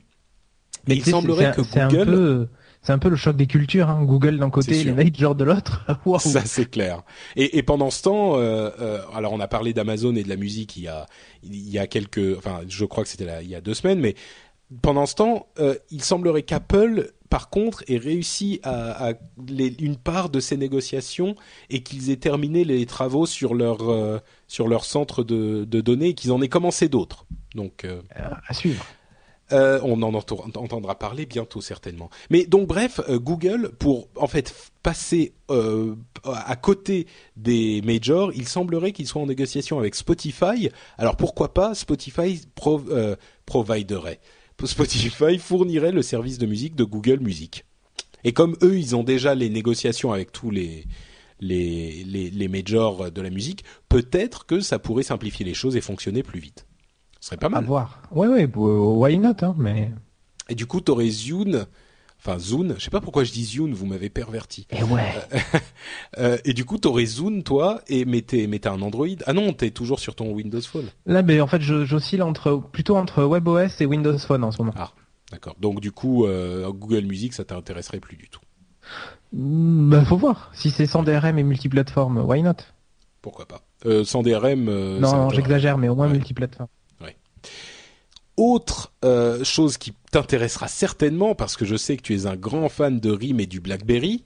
Mais il semblerait que Google c'est un peu le choc des cultures. Hein. Google d'un côté, les majors de l'autre. [LAUGHS] Ça c'est clair. Et, et, pendant ce temps, euh, euh, alors on a parlé d'Amazon et de la musique il y a il y a quelques, enfin je crois que c'était il y a deux semaines, mais pendant ce temps, euh, il semblerait qu'Apple par contre, ait réussi à, à les, une part de ces négociations et qu'ils aient terminé les travaux sur leur euh, sur leur centre de, de données et qu'ils en aient commencé d'autres. Donc euh, à suivre. Euh, on en entendra parler bientôt certainement. Mais donc bref, euh, Google pour en fait passer euh, à côté des majors, il semblerait qu'ils soient en négociation avec Spotify. Alors pourquoi pas Spotify providerait Spotify fournirait le service de musique de Google Music. Et comme eux, ils ont déjà les négociations avec tous les majors de la musique, peut-être que ça pourrait simplifier les choses et fonctionner plus vite. Ce serait pas mal. À voir. Ouais, ouais, why not, hein, mais. Et du coup, t'aurais Zune, enfin Zune, je sais pas pourquoi je dis Zune, vous m'avez perverti. Et ouais. [LAUGHS] euh, et du coup, t'aurais Zune, toi, et mais t'es, un Android. Ah non, t'es toujours sur ton Windows Phone. Là, mais en fait, j'oscille entre, plutôt entre WebOS et Windows Phone en ce moment. Ah, d'accord. Donc du coup, euh, Google Music, ça t'intéresserait plus du tout. Bah, faut voir. Si c'est sans DRM et multiplateforme, why not? Pourquoi pas euh, Sans DRM. Euh, non, non j'exagère, mais au moins multiplateforme. Autre euh, chose qui t'intéressera certainement, parce que je sais que tu es un grand fan de RIM et du BlackBerry,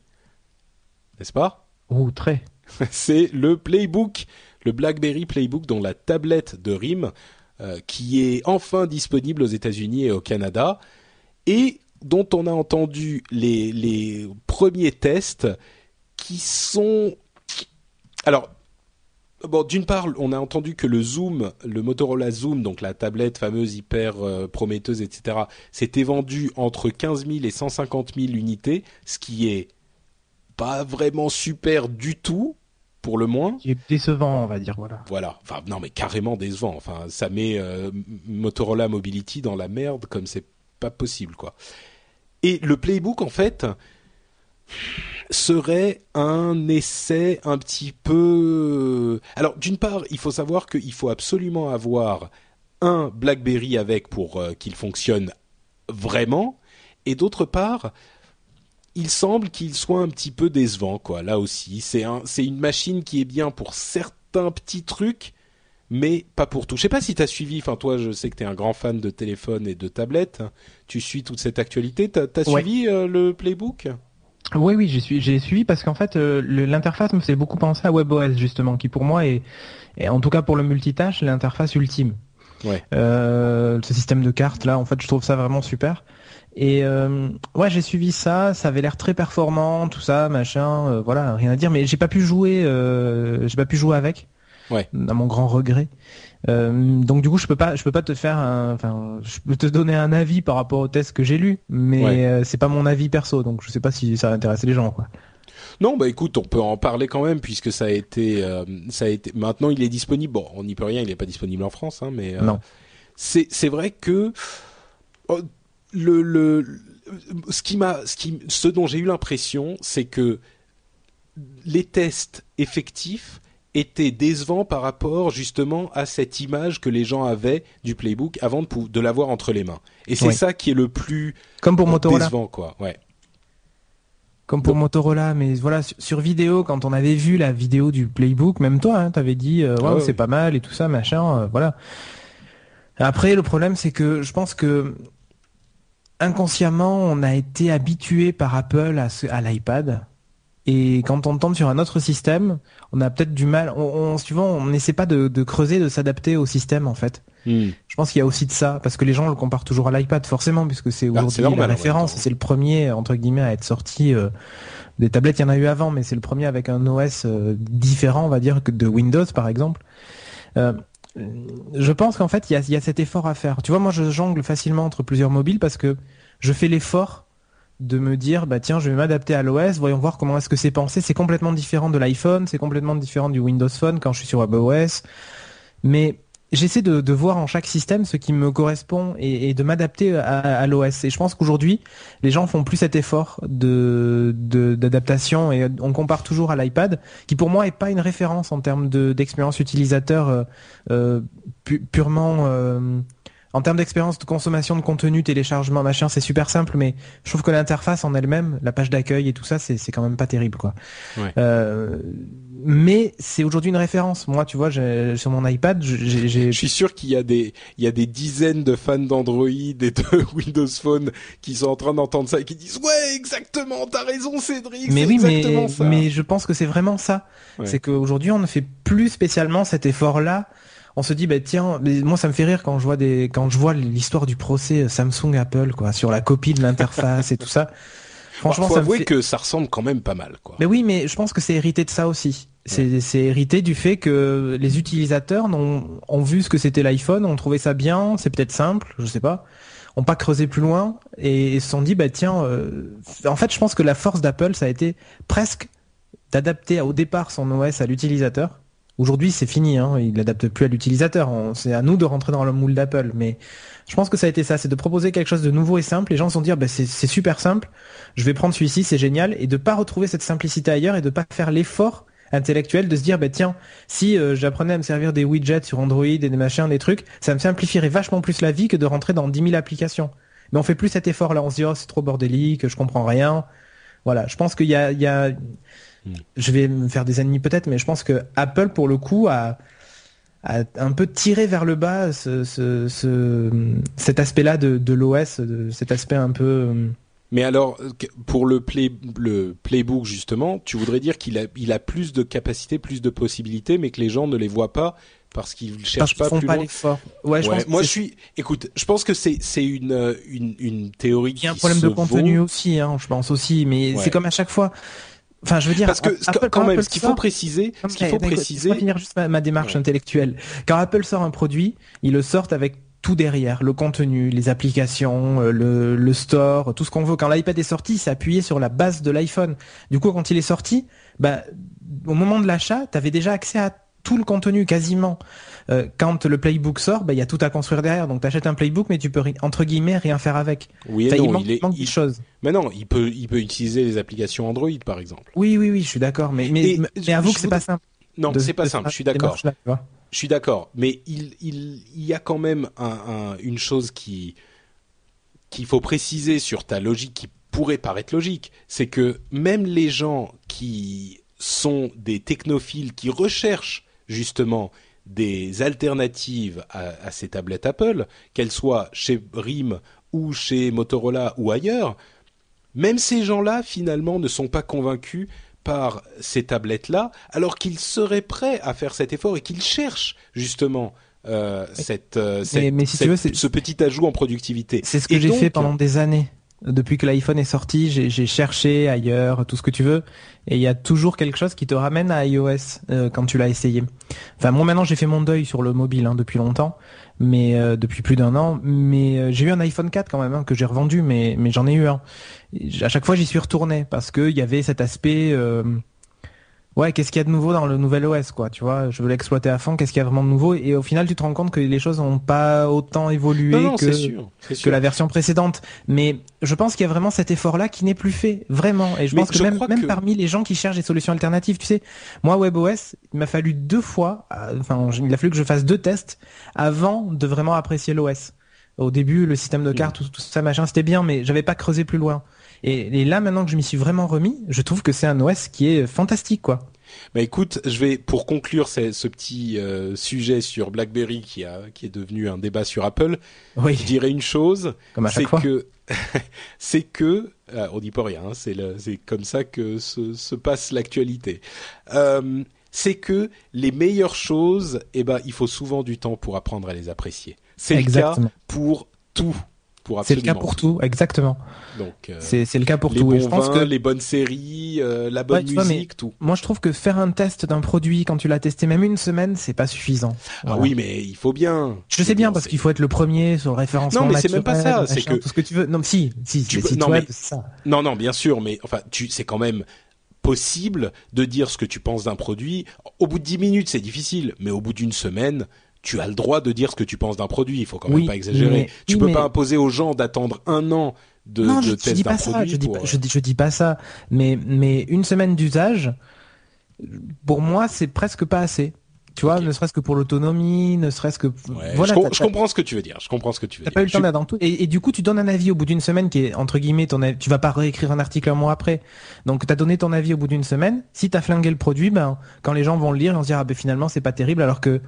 n'est-ce pas? Oh, très. [LAUGHS] C'est le Playbook, le BlackBerry Playbook dont la tablette de RIM, euh, qui est enfin disponible aux États-Unis et au Canada, et dont on a entendu les, les premiers tests qui sont... Alors, Bon, d'une part, on a entendu que le Zoom, le Motorola Zoom, donc la tablette fameuse hyper euh, prometteuse, etc., s'était vendu entre 15 000 et 150 000 unités, ce qui est pas vraiment super du tout, pour le moins. Qui est décevant, on va dire, voilà. Voilà, enfin non, mais carrément décevant. Enfin, ça met euh, Motorola Mobility dans la merde comme c'est pas possible, quoi. Et le Playbook, en fait, serait un essai un petit peu. Alors, d'une part, il faut savoir qu'il faut absolument avoir un BlackBerry avec pour euh, qu'il fonctionne vraiment. et d'autre part, il semble qu'il soit un petit peu décevant, quoi. Là aussi, c'est un, c'est une machine qui est bien pour certains petits trucs, mais pas pour tout. Je sais pas si tu as suivi, enfin toi, je sais que tu es un grand fan de téléphone et de tablette. Tu suis toute cette actualité. T'as as suivi euh, le Playbook? Oui, oui, j'ai suivi, j'ai suivi parce qu'en fait, euh, l'interface me fait beaucoup penser à WebOS justement, qui pour moi est, est en tout cas pour le multitâche, l'interface ultime. Ouais. Euh, ce système de cartes là, en fait, je trouve ça vraiment super. Et euh, ouais, j'ai suivi ça, ça avait l'air très performant, tout ça, machin, euh, voilà, rien à dire. Mais j'ai pas pu jouer, euh, j'ai pas pu jouer avec, ouais. à mon grand regret. Euh, donc du coup, je peux pas, je peux pas te faire, enfin, je peux te donner un avis par rapport au test que j'ai lu, mais euh, c'est pas mon avis perso, donc je sais pas si ça va intéresser les gens, quoi. Non, bah écoute, on peut en parler quand même puisque ça a été, euh, ça a été. Maintenant, il est disponible. Bon, on n'y peut rien, il n'est pas disponible en France, hein, mais non. C'est c'est vrai que oh, le, le, ce qui m'a, ce qui, ce dont j'ai eu l'impression, c'est que les tests effectifs étaient décevants par rapport justement à cette image que les gens avaient du playbook avant de, de l'avoir entre les mains. Et c'est ça qui est le plus comme pour Motorola. décevant, quoi. Ouais. Comme pour Motorola, mais voilà, sur, vidéo, quand on avait vu la vidéo du playbook, même toi, hein, t'avais dit, euh, ouais, c'est pas mal et tout ça, machin, euh, voilà. Après, le problème, c'est que je pense que inconsciemment, on a été habitué par Apple à, à l'iPad. Et quand on tombe sur un autre système, on a peut-être du mal. On, suivant, on n'essaie pas de, creuser, de s'adapter au système en fait. Hmm. Je pense qu'il y a aussi de ça, parce que les gens le comparent toujours à l'iPad forcément, puisque c'est ah, aujourd'hui la référence. C'est le premier entre guillemets à être sorti. Euh, des tablettes, il y en a eu avant, mais c'est le premier avec un OS euh, différent, on va dire, que de Windows par exemple. Euh, je pense qu'en fait, il y a, y a, cet effort à faire. Tu vois, moi, je jongle facilement entre plusieurs mobiles parce que je fais l'effort de me dire, bah tiens, je vais m'adapter à l'OS, voyons voir comment est-ce que c'est pensé. C'est complètement différent de l'iPhone, c'est complètement différent du Windows Phone quand je suis sur WebOS. Mais j'essaie de, voir en chaque système ce qui me correspond et, de m'adapter à, l'OS. Et je pense qu'aujourd'hui, les gens font plus cet effort de d'adaptation et on compare toujours à l'iPad, qui pour moi est pas une référence en termes d'expérience utilisateur euh, euh, purement euh, en termes d'expérience de consommation de contenu, téléchargement, machin, c'est super simple, mais je trouve que l'interface en elle-même, la page d'accueil et tout ça, c'est quand même pas terrible, quoi. Euh, mais c'est aujourd'hui une référence. Moi, tu vois, sur mon iPad, j'ai. Je suis sûr qu'il y a des, il y a des dizaines de fans d'Android et de [LAUGHS] Windows Phone qui sont en train d'entendre ça et qui disent ouais, exactement, t'as raison, Cédric. Mais oui, mais mais je pense que c'est vraiment ça. C'est qu'aujourd'hui, on ne fait plus spécialement cet effort-là on se dit bah tiens moi ça me fait rire quand je vois des quand je vois l'histoire du procès Samsung Apple quoi sur la copie de l'interface et tout ça. [LAUGHS] Franchement faut ça avouer que ça ressemble quand même pas mal quoi. Mais oui mais je pense que c'est hérité de ça aussi. C'est hérité du fait que les utilisateurs ont, ont vu ce que c'était l'iPhone ont trouvé ça bien c'est peut-être simple je sais pas ont pas creusé plus loin et, se sont dit bah tiens euh, en fait je pense que la force d'Apple ça a été presque d'adapter au départ son OS à l'utilisateur Aujourd'hui, c'est fini, hein, il n'adapte plus à l'utilisateur. C'est à nous de rentrer dans le moule d'Apple. Mais je pense que ça a été ça, c'est de proposer quelque chose de nouveau et simple. Les gens se sont dire, bah, c'est super simple, je vais prendre celui-ci, c'est génial, et de pas retrouver cette simplicité ailleurs et de pas faire l'effort intellectuel de se dire, bah, tiens, si euh, j'apprenais à me servir des widgets sur Android et des machins, des trucs, ça me simplifierait vachement plus la vie que de rentrer dans 10 000 applications. Mais on fait plus cet effort-là. On se dit, oh, c'est trop bordélique, je comprends rien. Voilà, je pense qu'il y a, il y a Je vais me faire des ennemis peut-être, mais je pense que Apple, pour le coup, a, a un peu tiré vers le bas ce, ce, ce cet aspect-là de, de l'OS, cet aspect un peu... Euh, mais alors, pour le, play, le playbook justement, tu voudrais dire qu'il a, il a plus de capacités, plus de possibilités, mais que les gens ne les voient pas parce qu'ils cherchent pas plus pas loin? Ouais, je moi je suis. Écoute, je pense que c'est c'est une une une théorie. Il y a un problème de contenu aussi, hein, je pense aussi, mais c'est comme à chaque fois. Enfin, je veux dire, parce que quand même, ce qu'il faut préciser, ce qu'il faut préciser, finir juste ma, démarche intellectuelle. Quand Apple sort un produit, ils le sortent avec tout derrière, le contenu, les applications, euh, le, le store, tout ce qu'on veut. Quand l'iPad est sorti, c'est appuyé sur la base de l'iPhone. Du coup, quand il est sorti, bah, au moment de l'achat, tu avais déjà accès à tout le contenu quasiment. Euh, quand le playbook sort, bah, il y a tout à construire derrière. Donc tu achètes un playbook, mais tu peux entre guillemets rien faire avec. Oui, il manque, il, manque choses. Mais non, il peut, il peut utiliser les applications Android par exemple. Oui, oui, oui, je suis d'accord. Mais, mais, mais avoue que c'est pas simple. Non, c'est pas simple. Je suis d'accord. Je suis d'accord. Mais il, il, il y a quand même un, une chose qui qu'il faut préciser sur ta logique qui pourrait paraître logique, c'est que même les gens qui sont des technophiles qui recherchent justement des alternatives à, ces tablettes Apple, qu'elles soient chez RIM ou chez Motorola ou ailleurs, même ces gens-là finalement ne sont pas convaincus par ces tablettes-là, alors qu'ils seraient prêts à faire cet effort et qu'ils cherchent justement euh, cette, euh, ce petit ajout en productivité. C'est ce que j'ai fait pendant des années. Depuis que l'iPhone est sorti, j'ai cherché ailleurs, tout ce que tu veux, et il y a toujours quelque chose qui te ramène à iOS euh, quand tu l'as essayé. Enfin, moi maintenant j'ai fait mon deuil sur le mobile hein, depuis longtemps, mais euh, depuis plus d'un an. Mais euh, j'ai eu un iPhone 4 quand même hein, que j'ai revendu, mais mais j'en ai eu un. à chaque fois j'y suis retourné parce qu'il y avait cet aspect ouais, qu'est-ce qu'il y a de nouveau dans le nouvel OS, quoi, tu vois, je veux l'exploiter à fond, qu'est-ce qu'il y a vraiment de nouveau, et au final, tu te rends compte que les choses n'ont pas autant évolué que, que la version précédente. Mais je pense qu'il y a vraiment cet effort-là qui n'est plus fait, vraiment. Et je pense que même, même parmi les gens qui cherchent des solutions alternatives, tu sais, moi, WebOS, il m'a fallu deux fois, euh, enfin, il a fallu que je fasse deux tests avant de vraiment apprécier l'OS. Au début, le système de mm. carte, tout, tout ça, machin, c'était bien, mais j'avais pas creusé plus loin. Et, là, maintenant que je m'y suis vraiment remis, je trouve que c'est un OS qui est fantastique, quoi. Bah écoute, je vais pour conclure ce, ce petit euh, sujet sur BlackBerry qui a qui est devenu un débat sur Apple. Oui. Je dirais une chose, c'est que [LAUGHS] c'est que euh, on dit pas rien, hein, c'est c'est comme ça que se, se passe l'actualité. Euh, c'est que les meilleures choses, eh ben il faut souvent du temps pour apprendre à les apprécier. C'est le cas pour tout c'est le cas pour tout, exactement. Donc euh, c'est le cas pour tout. et je pense que les bonnes séries, euh, la bonne musique, tout. Moi, je trouve que faire un test d'un produit quand tu l'as testé même une semaine, c'est pas suffisant. Ah oui, mais il faut bien. Je sais bien parce qu'il faut être le premier sur le référencement. Non, mais c'est même pas ça. C'est que tout ce que tu veux. Non, si, si, tu non, mais... ça. non, non, bien sûr, mais enfin, tu, c'est quand même possible de dire ce que tu penses d'un produit. Au bout de dix minutes, c'est difficile, mais au bout d'une semaine, tu as le droit de dire ce que tu penses d'un produit. Il faut quand même pas exagérer. tu peux pas imposer aux gens d'attendre un an de, non, de je, dis pas ça, Je dis, je, dis, je dis pas ça. Mais, mais une semaine d'usage, pour moi, c'est presque pas assez. Tu vois, ne serait-ce que pour l'autonomie, ne serait-ce que voilà. Je, comprends ce que tu veux dire. Je comprends ce que tu veux dire. T'as pas eu le temps tout. Et, et, du coup, tu donnes un avis au bout d'une semaine qui est entre guillemets ton. Tu vas pas réécrire un article un mois après. Donc, t'as donné ton avis au bout d'une semaine. Si t'as flingué le produit, ben quand les gens vont le lire, ils vont se dire ah ben finalement c'est pas terrible. Alors que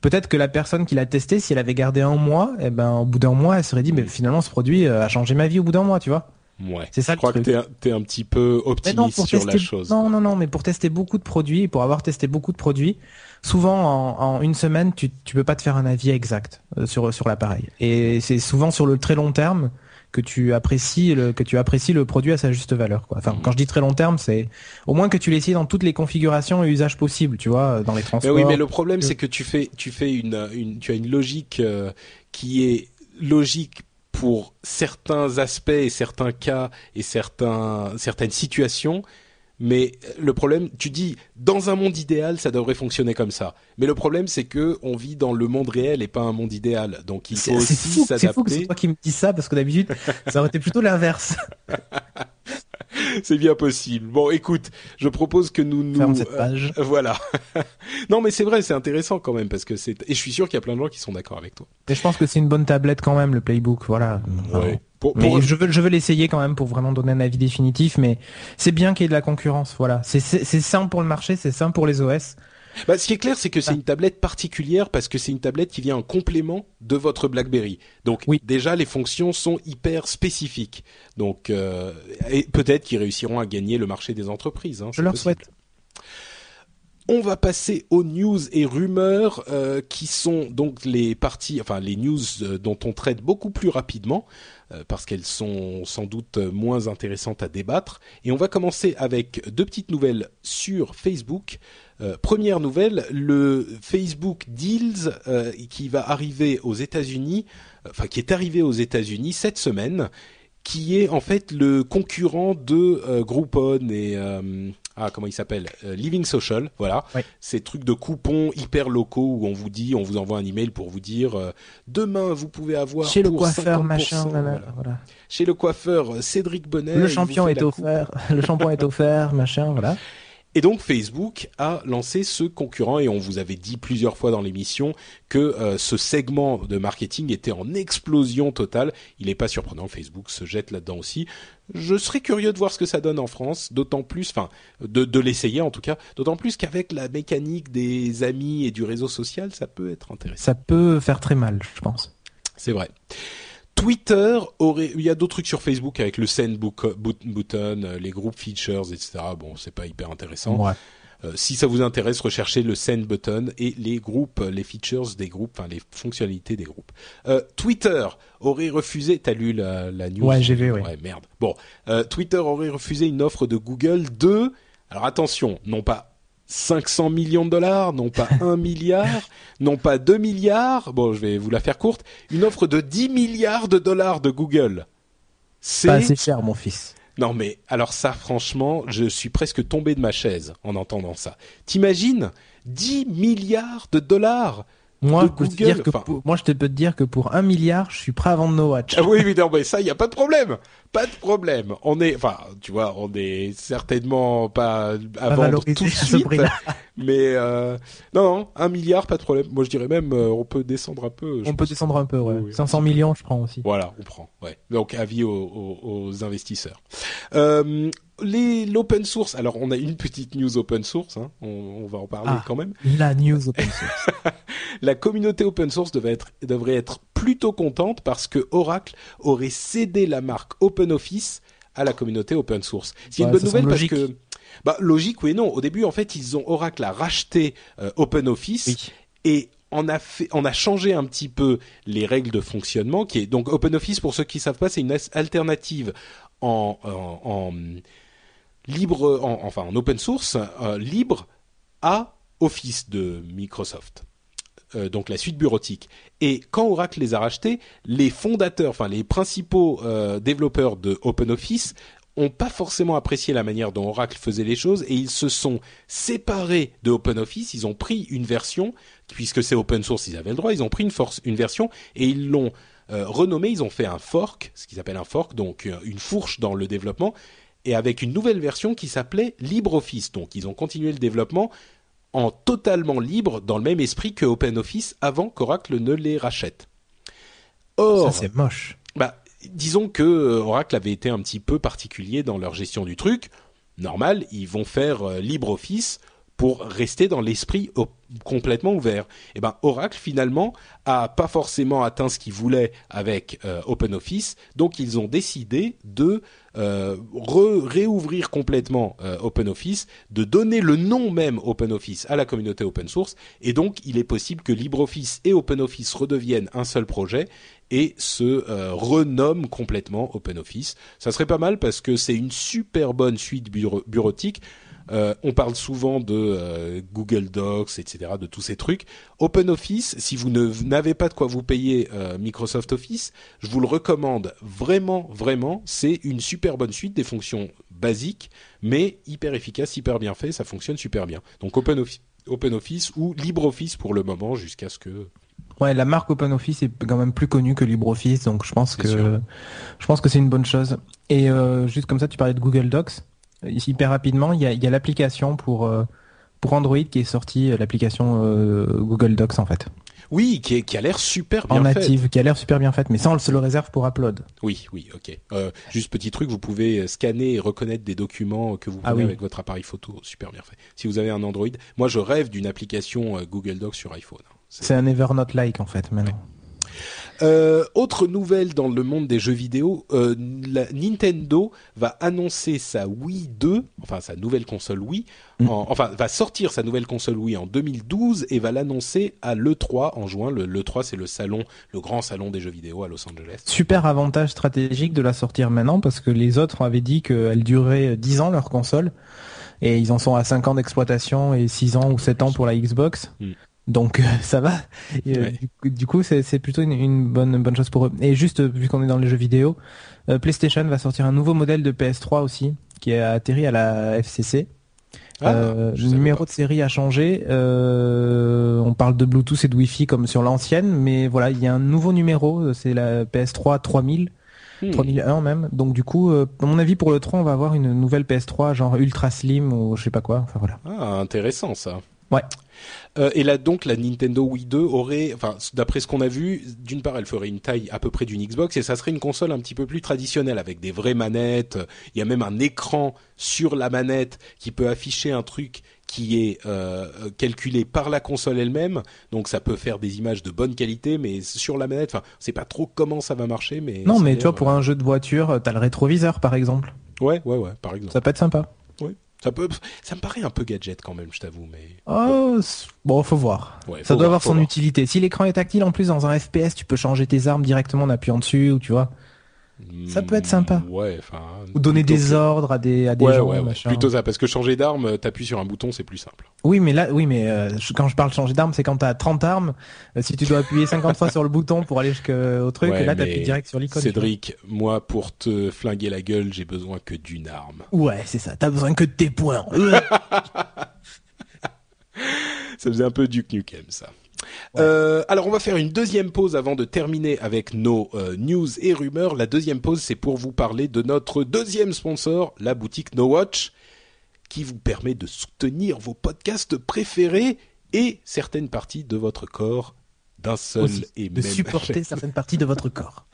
peut-être que la personne qui l'a testé, si elle avait gardé un mois, eh ben au bout d'un mois, elle serait dit mais finalement ce produit euh, a changé ma vie au bout d'un mois, tu vois. Ouais. C'est ça. Je crois que t'es un, es un petit peu optimiste sur la chose. Non, non, non, mais pour tester beaucoup de produits, pour avoir testé beaucoup de produits, souvent en, en une semaine, tu tu peux pas te faire un avis exact euh, sur sur l'appareil. Et c'est souvent sur le très long terme que tu apprécies le, que tu apprécies le produit à sa juste valeur. Quoi. Enfin, quand je dis très long terme, c'est au moins que tu l'essayes dans toutes les configurations et usages possibles, tu vois, dans les transports. Mais oui, mais le problème, c'est que tu fais, tu fais une, une, tu as une logique euh, qui est logique pour certains aspects et certains cas et certains, certaines situations mais le problème, tu dis, dans un monde idéal, ça devrait fonctionner comme ça. Mais le problème, c'est que on vit dans le monde réel et pas un monde idéal. Donc il faut aussi s'adapter. C'est fou que c'est toi qui me dis ça parce que d'habitude, ça aurait été plutôt l'inverse. [LAUGHS] c'est bien possible. Bon, écoute, je propose que nous nous cette page. Euh, voilà. [LAUGHS] non, mais c'est vrai, c'est intéressant quand même parce que c'est et je suis sûr qu'il y a plein de gens qui sont d'accord avec toi. Et je pense que c'est une bonne tablette quand même le Playbook, voilà. Mais je veux, je veux l'essayer quand même pour vraiment donner un avis définitif, mais c'est bien qu'il y ait de la concurrence, voilà. C'est simple pour le marché, c'est simple pour les OS. Bah, ce qui est clair, c'est que c'est une tablette particulière parce que c'est une tablette qui vient en complément de votre BlackBerry. Donc oui. déjà, les fonctions sont hyper spécifiques. Donc euh, et peut-être qu'ils réussiront à gagner le marché des entreprises. Hein, Je leur souhaite. On va passer aux news et rumeurs euh, qui sont donc les parties, enfin les news euh, dont on traite beaucoup plus rapidement parce qu'elles sont sans doute moins intéressantes à débattre. Et on va commencer avec deux petites nouvelles sur Facebook. première nouvelle, le Facebook Deals qui va arriver aux États-Unis, enfin qui est arrivé aux États-Unis cette semaine, qui est en fait le concurrent de Groupon et ah comment il s'appelle euh, Living Social, voilà. Ces trucs de coupons hyper locaux où on vous dit, on vous envoie un email pour vous dire euh, demain vous pouvez avoir chez le coiffeur machin, voilà. Chez le coiffeur euh, Cédric Bonnet. Le champion est offert, [LAUGHS] le shampoing est offert, machin, voilà. Et donc Facebook a lancé ce concurrent et on vous avait dit plusieurs fois dans l'émission que euh, ce segment de marketing était en explosion totale. Il n'est pas surprenant, Facebook se jette là-dedans aussi. Je serais curieux de voir ce que ça donne en France, d'autant plus, enfin, de, de l'essayer en tout cas, d'autant plus qu'avec la mécanique des amis et du réseau social, ça peut être intéressant. Ça peut faire très mal, je pense. C'est vrai. Twitter aurait, il y a d'autres trucs sur Facebook avec le send button, euh, les groupes features, etc. Bon, c'est pas hyper intéressant. Ouais. Euh, si ça vous intéresse, recherchez le send button et les groupes, les features des groupes, enfin les fonctionnalités des groupes. Euh, Twitter aurait refusé. T'as lu la, la news? Ouais, j'ai vu, oui. Ouais, merde. Bon, euh, Twitter aurait refusé une offre de Google de. Alors attention, non pas 500 millions de dollars, non pas 1 [LAUGHS] milliard, non pas 2 milliards, bon je vais vous la faire courte, une offre de 10 milliards de dollars de Google. C'est Pas assez cher, mon fils. non mais alors ça franchement, je suis presque tombé de ma chaise en entendant ça. T'imagines 10 milliards de dollars Moi, de je peux te Google, dire que enfin- pour- moi, je te peux te dire que pour un milliard, je suis prêt à vendre No Watch. Ah oui évidemment, mais ça il y a pas de problème. Pas de problème. On est enfin, tu vois, on est certainement pas à Pas vendre tout de suite. [LAUGHS] Mais euh, non, non, un milliard, pas de problème. Moi, je dirais même, euh, on peut descendre un peu. On peut descendre un peu, ouais. Oui, oui. 500 millions, je prends aussi. Voilà, on prend. Ouais. Donc avis aux, aux- aux investisseurs. Euh, les l'open source. Alors, on a une petite news open source. Hein, on, on va en parler Ah. quand même. La news open source. [LAUGHS] La communauté open source devait être, devrait être plutôt contente parce que Oracle aurait cédé la marque OpenOffice à la communauté open source. C'est une Ouais, bonne nouvelle parce logique. que bah logique oui et non. Au début en fait ils ont Oracle a racheté euh, OpenOffice oui. et on a fait, on a changé un petit peu les règles de fonctionnement qui est donc OpenOffice pour ceux qui savent pas c'est une alternative en, en, en libre en, enfin en open source euh, libre à Office de Microsoft. Euh, donc la suite bureautique. Et quand Oracle les a rachetés, les fondateurs, enfin les principaux euh, développeurs de OpenOffice ont pas forcément apprécié la manière dont Oracle faisait les choses et ils se sont séparés de OpenOffice. Ils ont pris une version, puisque c'est open source, ils avaient le droit. Ils ont pris une, force, une version et ils l'ont renommée. Ils ont fait un fork, ce qu'ils appellent un fork, donc une fourche dans le développement, et avec une nouvelle version qui s'appelait LibreOffice. Donc ils ont continué le développement en totalement libre dans le même esprit que OpenOffice avant qu'Oracle ne les rachète. Or, Ça, c'est moche. bah, disons que euh, Oracle avait été un petit peu particulier dans leur gestion du truc. Normal, ils vont faire euh, LibreOffice pour rester dans l'esprit complètement ouvert. Et ben Oracle finalement a pas forcément atteint ce qu'il voulait avec euh, OpenOffice, donc ils ont décidé de euh, réouvrir complètement euh, OpenOffice, de donner le nom même OpenOffice à la communauté open source, et donc il est possible que LibreOffice et OpenOffice redeviennent un seul projet et se euh, renomment complètement OpenOffice. Ça serait pas mal parce que c'est une super bonne suite bureau- bureautique. Euh, on parle souvent de euh, Google Docs, etc., de tous ces trucs. OpenOffice, si vous n'avez pas de quoi vous payer euh, Microsoft Office, je vous le recommande vraiment, vraiment. C'est une super bonne suite, des fonctions basiques, mais hyper efficace, hyper bien fait. Ça fonctionne super bien. Donc OpenOffice, OpenOffice ou LibreOffice pour le moment, jusqu'à ce que Ouais, la marque OpenOffice est quand même plus connue que LibreOffice, donc je pense que sûr. je pense que c'est une bonne chose. Et euh, juste comme ça, tu parlais de Google Docs. Ici, hyper rapidement, il y a, il y a l'application pour euh, pour Android qui est sortie, euh, l'application euh, Google Docs en fait, Oui, qui, est- qui a l'air super en bien fait. native, qui a l'air super bien faite, mais ça on se le réserve pour Upload. Oui, oui, ok. Euh, juste petit truc, vous pouvez scanner et reconnaître des documents que vous Ah oui. avec votre appareil photo, super bien fait. Si vous avez un Android, moi je rêve d'une application euh, Google Docs sur iPhone. C'est- C'est un Evernote-like en fait maintenant. Euh, autre nouvelle dans le monde des jeux vidéo, euh, la- Nintendo va annoncer sa Wii 2, enfin sa nouvelle console Wii, Mm. en- enfin va sortir sa nouvelle console Wii en 2012 et va l'annoncer à l'E3 en juin. Le l'E3 c'est le salon, le grand salon des jeux vidéo à Los Angeles. Super avantage stratégique de la sortir maintenant parce que les autres avaient dit qu'elle durait 10 ans leur console et ils en sont à 5 ans d'exploitation et 6 ans ou 7 ans pour la Xbox. Mm. Donc euh, ça va. Et, euh, Ouais. du, coup- du coup, c'est plutôt une, une bonne bonne chose pour eux. Et juste vu qu'on est dans les jeux vidéo, euh, PlayStation va sortir un nouveau modèle de PS3 aussi qui a atterri à la FCC. Ah, le numéro pas. de série a changé. Euh, on parle de Bluetooth et de Wi-Fi comme sur l'ancienne, mais voilà, il y a un nouveau numéro. C'est la PS3 3000 Hmm. 3001 même. Donc du coup, euh, à mon avis, pour le 3, on va avoir une nouvelle PS3 genre ultra slim ou je sais pas quoi. Enfin voilà. Ah, intéressant ça. Ouais. Euh, et là donc la Nintendo Wii 2 aurait, enfin d'après ce qu'on a vu, d'une part elle ferait une taille à peu près d'une Xbox et ça serait une console un petit peu plus traditionnelle avec des vraies manettes. Il y a même un écran sur la manette qui peut afficher un truc qui est euh, calculé par la console elle-même, donc ça peut faire des images de bonne qualité, mais sur la manette, enfin, c'est pas trop comment ça va marcher, mais Non, mais tu vois, pour euh, un jeu de voiture, t'as le rétroviseur par exemple. ouais, ouais, ouais, par exemple. Ça peut être sympa. Ça peut, ça me paraît un peu gadget quand même, je t'avoue, mais Oh, bon, faut voir. ouais, Ça doit voir, avoir son voir. utilité. Si l'écran est tactile, en plus dans un FPS, tu peux changer tes armes directement en appuyant dessus, ou tu vois, Ça peut être sympa. Hmm, Ouais, enfin. ou donner des que- ordres à des à des Ouais, gens, ouais, ouais. machin. Plutôt ça, parce que changer d'arme, t'appuies sur un bouton, c'est plus simple. Oui, mais là, oui, mais euh, quand je parle de changer d'arme, c'est quand t'as 30 armes. euh, si tu dois appuyer 50 fois sur le bouton pour aller jusqu'au truc, Ouais, et là t'appuies direct sur l'icône. Cédric, moi, pour te flinguer la gueule, j'ai besoin que d'une arme. Ouais, c'est ça. T'as besoin que de tes points. [LAUGHS] Ça faisait un peu Duke Nukem, ça. Euh, alors on va faire une deuxième pause avant de terminer avec nos euh, news et rumeurs. La deuxième pause, c'est pour vous parler de notre deuxième sponsor, la boutique No Watch, qui vous permet de soutenir vos podcasts préférés et certaines parties de votre corps d'un seul Aussi, et de même supporter [LAUGHS] certaines parties de votre corps.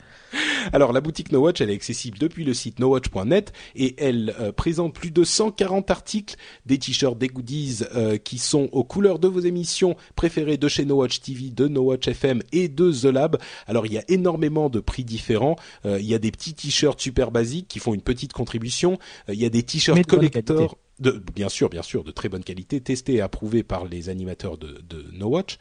Alors la boutique No Watch, elle est accessible depuis le site nowatch.net et elle euh, présente plus de 140 articles, des t-shirts, des goodies euh, qui sont aux couleurs de vos émissions préférées de chez No Watch TV, de No Watch FM et de The Lab. Alors il y a énormément de prix différents. Euh, il y a des petits t-shirts super basiques qui font une petite contribution. Il y a des t-shirts collector. De, bien sûr, bien sûr, de très bonne qualité, testés et approuvés par les animateurs de, de No Watch.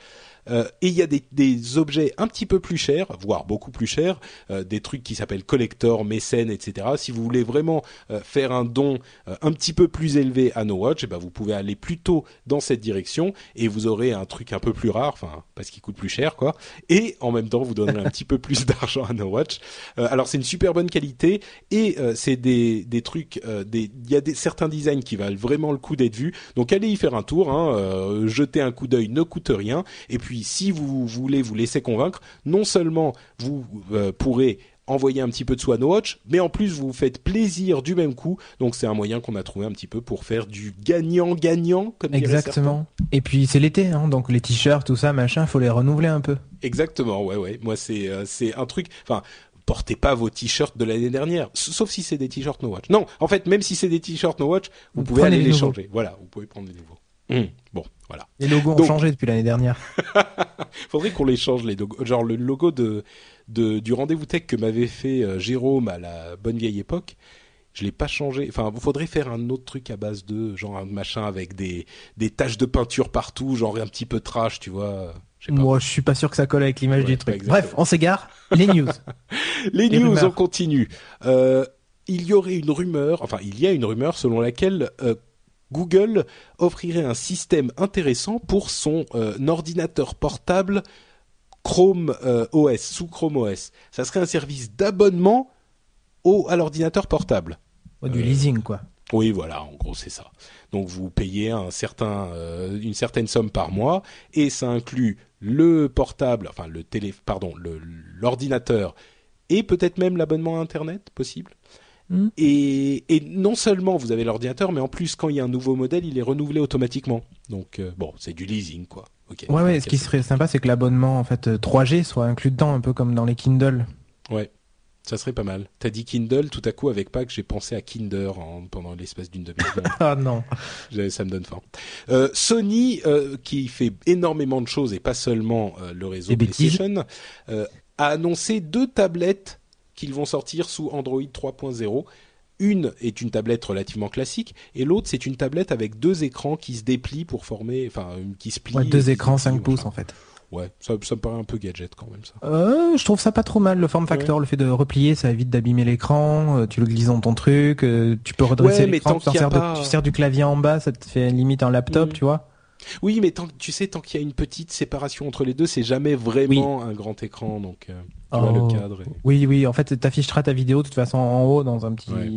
Euh, et il y a des, objets un petit peu plus chers, voire beaucoup plus chers, euh, des trucs qui s'appellent collector, mécène, etc. Si vous voulez vraiment euh, faire un don un petit peu plus élevé à No Watch, eh ben vous pouvez aller plutôt dans cette direction et vous aurez un truc un peu plus rare, enfin parce qu'il coûte plus cher, quoi. Et en même temps, vous donnerez un [LAUGHS] petit peu plus d'argent à No Watch. Alors c'est une super bonne qualité et c'est des, des trucs, il y a des certains designs qui valent vraiment le coup d'être vus. Donc allez y faire un tour, hein, jetez un coup d'œil, ne coûte rien. Et puis si vous voulez vous laisser convaincre, non seulement vous euh, pourrez envoyer un petit peu de à No Watch, mais en plus vous vous faites plaisir du même coup. Donc c'est un moyen qu'on a trouvé un petit peu pour faire du gagnant-gagnant, comme. Exactement. Et puis c'est l'été, hein, donc les t-shirts, tout ça, machin, faut les renouveler un peu. Exactement, ouais, ouais. Moi, c'est euh, c'est un truc. Enfin, portez pas vos t-shirts de l'année dernière, sauf si c'est des t-shirts No Watch. Non, en fait, même si c'est des t-shirts No Watch, vous, Vous pouvez aller les changer. Voilà, vous pouvez prendre les nouveaux. Hum, Bon, voilà. Les logos ont Donc- changé depuis l'année dernière. [LAUGHS] Faudrait qu'on les change les logos. Genre le logo de, de du rendez-vous tech que m'avait fait euh, Jérôme à la bonne vieille époque. Je l'ai pas changé. Enfin, il faudrait faire un autre truc à base de genre un machin avec des des taches de peinture partout, genre un petit peu trash, tu vois. Pas. Moi, je suis pas sûr que ça colle avec l'image Ouais, du truc. Bref, on s'égare. Les news. [LAUGHS] Les Les news, rumeurs. on continue. Euh, il y aurait une rumeur, enfin il y a une rumeur selon laquelle euh, Google offrirait un système intéressant pour son euh, ordinateur portable Chrome euh, OS, sous Chrome OS. Ça serait un service d'abonnement au, à l'ordinateur portable. Ouais, du Euh, leasing, quoi. Oui, voilà, en gros c'est ça. Donc vous payez un certain, euh, une certaine somme par mois et ça inclut le portable, enfin le télé, pardon, l'ordinateur et peut-être même l'abonnement à Internet possible? Mhm. Et, et non seulement vous avez l'ordinateur, mais en plus quand il y a un nouveau modèle, il est renouvelé automatiquement. Donc euh, bon, c'est du leasing quoi. Ok. Ouais, ouais, ce qui serait sympa, c'est que l'abonnement, en fait, euh, 3G soit inclus dedans, un peu comme dans les Kindle. Ouais, ça serait pas mal. T'as dit Kindle, tout à coup avec Pâques, j'ai pensé à Kinder en- pendant l'espace d'une demi-seconde. [LAUGHS] Ah non. Ça me donne faim. Euh, Sony, euh, qui fait énormément de choses et pas seulement euh, le réseau. PlayStation, euh, a annoncé deux tablettes qu'ils vont sortir sous Android 3.0. Une est une tablette relativement classique et l'autre c'est une tablette avec deux écrans qui se déplient pour former, enfin une qui se plie. Ouais, deux écrans, déplie, 5 machin. pouces, en fait. Ouais, ça, ça me paraît un peu gadget quand même ça. Euh, je trouve ça pas trop mal, le form factor, le fait de replier, ça évite d'abîmer l'écran, euh, tu le glisses dans ton truc, euh, tu peux redresser Ouais, mais l'écran, tant tu, de- pas- tu sers du clavier en bas, ça te fait limite un laptop, Mm. tu vois. Oui, mais tant, tu sais, tant qu'il y a une petite séparation entre les deux, c'est jamais vraiment un grand écran, donc euh, tu vois Oh. le cadre. et- Oui, oui, en fait, t'afficheras ta vidéo de toute façon en haut dans un petit... Ouais.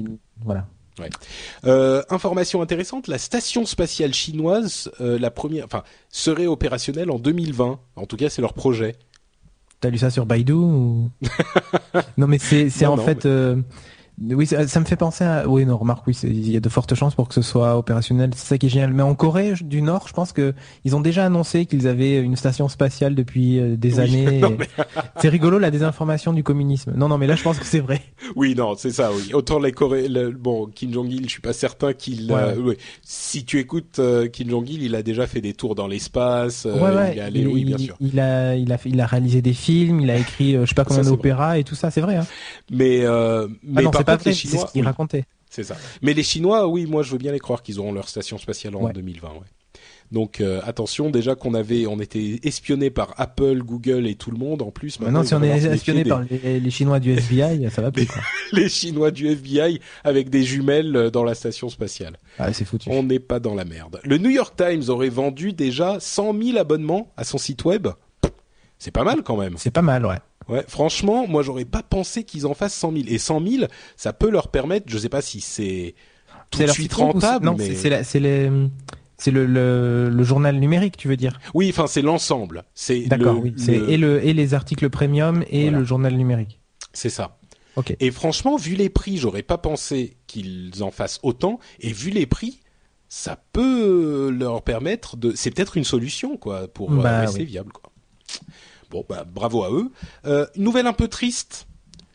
Voilà. Euh, information intéressante, la station spatiale chinoise, euh, la première, enfin, serait opérationnelle en 2020. En tout cas, c'est leur projet. T'as lu ça sur Baidu ou? [LAUGHS] Non, mais c'est en non, fait. Oui, ça, ça me fait penser à. Oui, non, remarque, oui, il y a de fortes chances pour que ce soit opérationnel. C'est ça qui est génial. Mais en Corée du Nord, je pense que ils ont déjà annoncé qu'ils avaient une station spatiale depuis euh, des Oui, [LAUGHS] années. mais- [LAUGHS] C'est rigolo la désinformation du communisme. Non, non, mais là, je pense que c'est vrai. [LAUGHS] Oui, non, c'est ça, oui. Autant les Coréens, le- bon, Kim Jong-il, je suis pas certain qu'il, Ouais. euh, oui. Si tu écoutes euh, Kim Jong-il, il a déjà fait des tours dans l'espace, euh, ouais, ouais. il allé, il, oui, bien il- sûr. il a, il a, fait- il a réalisé des films, il a écrit, je sais pas combien d'opéras et tout ça. C'est vrai. Hein. Mais, euh, mais ah non, par c'est les ce qu'il oui, racontait. c'est ça. Mais les Chinois, oui, moi, je veux bien les croire qu'ils auront leur station spatiale en Ouais. 2020, ouais. Donc euh, attention, déjà qu'on avait, on était espionné par Apple, Google et tout le monde en plus. Maintenant, si on est espionné des- par les, les Chinois du FBI, [LAUGHS] ça va plus. Quoi. les Chinois du FBI avec des jumelles euh, dans la station spatiale. Ah, c'est foutu. On n'est pas dans la merde. Le New York Times aurait vendu déjà 100 000 abonnements à son site web. C'est pas mal quand même. C'est pas mal, ouais. Ouais, franchement, moi j'aurais pas pensé qu'ils en fassent 100 000. Et 100 000, ça peut leur permettre, je sais pas si c'est tout C'est de suite rentable, Non, mais c'est- les, le, le, le journal numérique, tu veux dire? Oui, enfin c'est l'ensemble. C'est D'accord, le- oui. Et le et les articles premium et Voilà. le journal numérique. c'est ça. Ok. Et franchement, vu les prix, j'aurais pas pensé qu'ils en fassent autant. Et vu les prix, ça peut leur permettre de. C'est peut-être une solution, quoi, pour euh, Bah, rester oui. viable, quoi. Bon, bah, bravo à eux. Euh, une nouvelle un peu triste.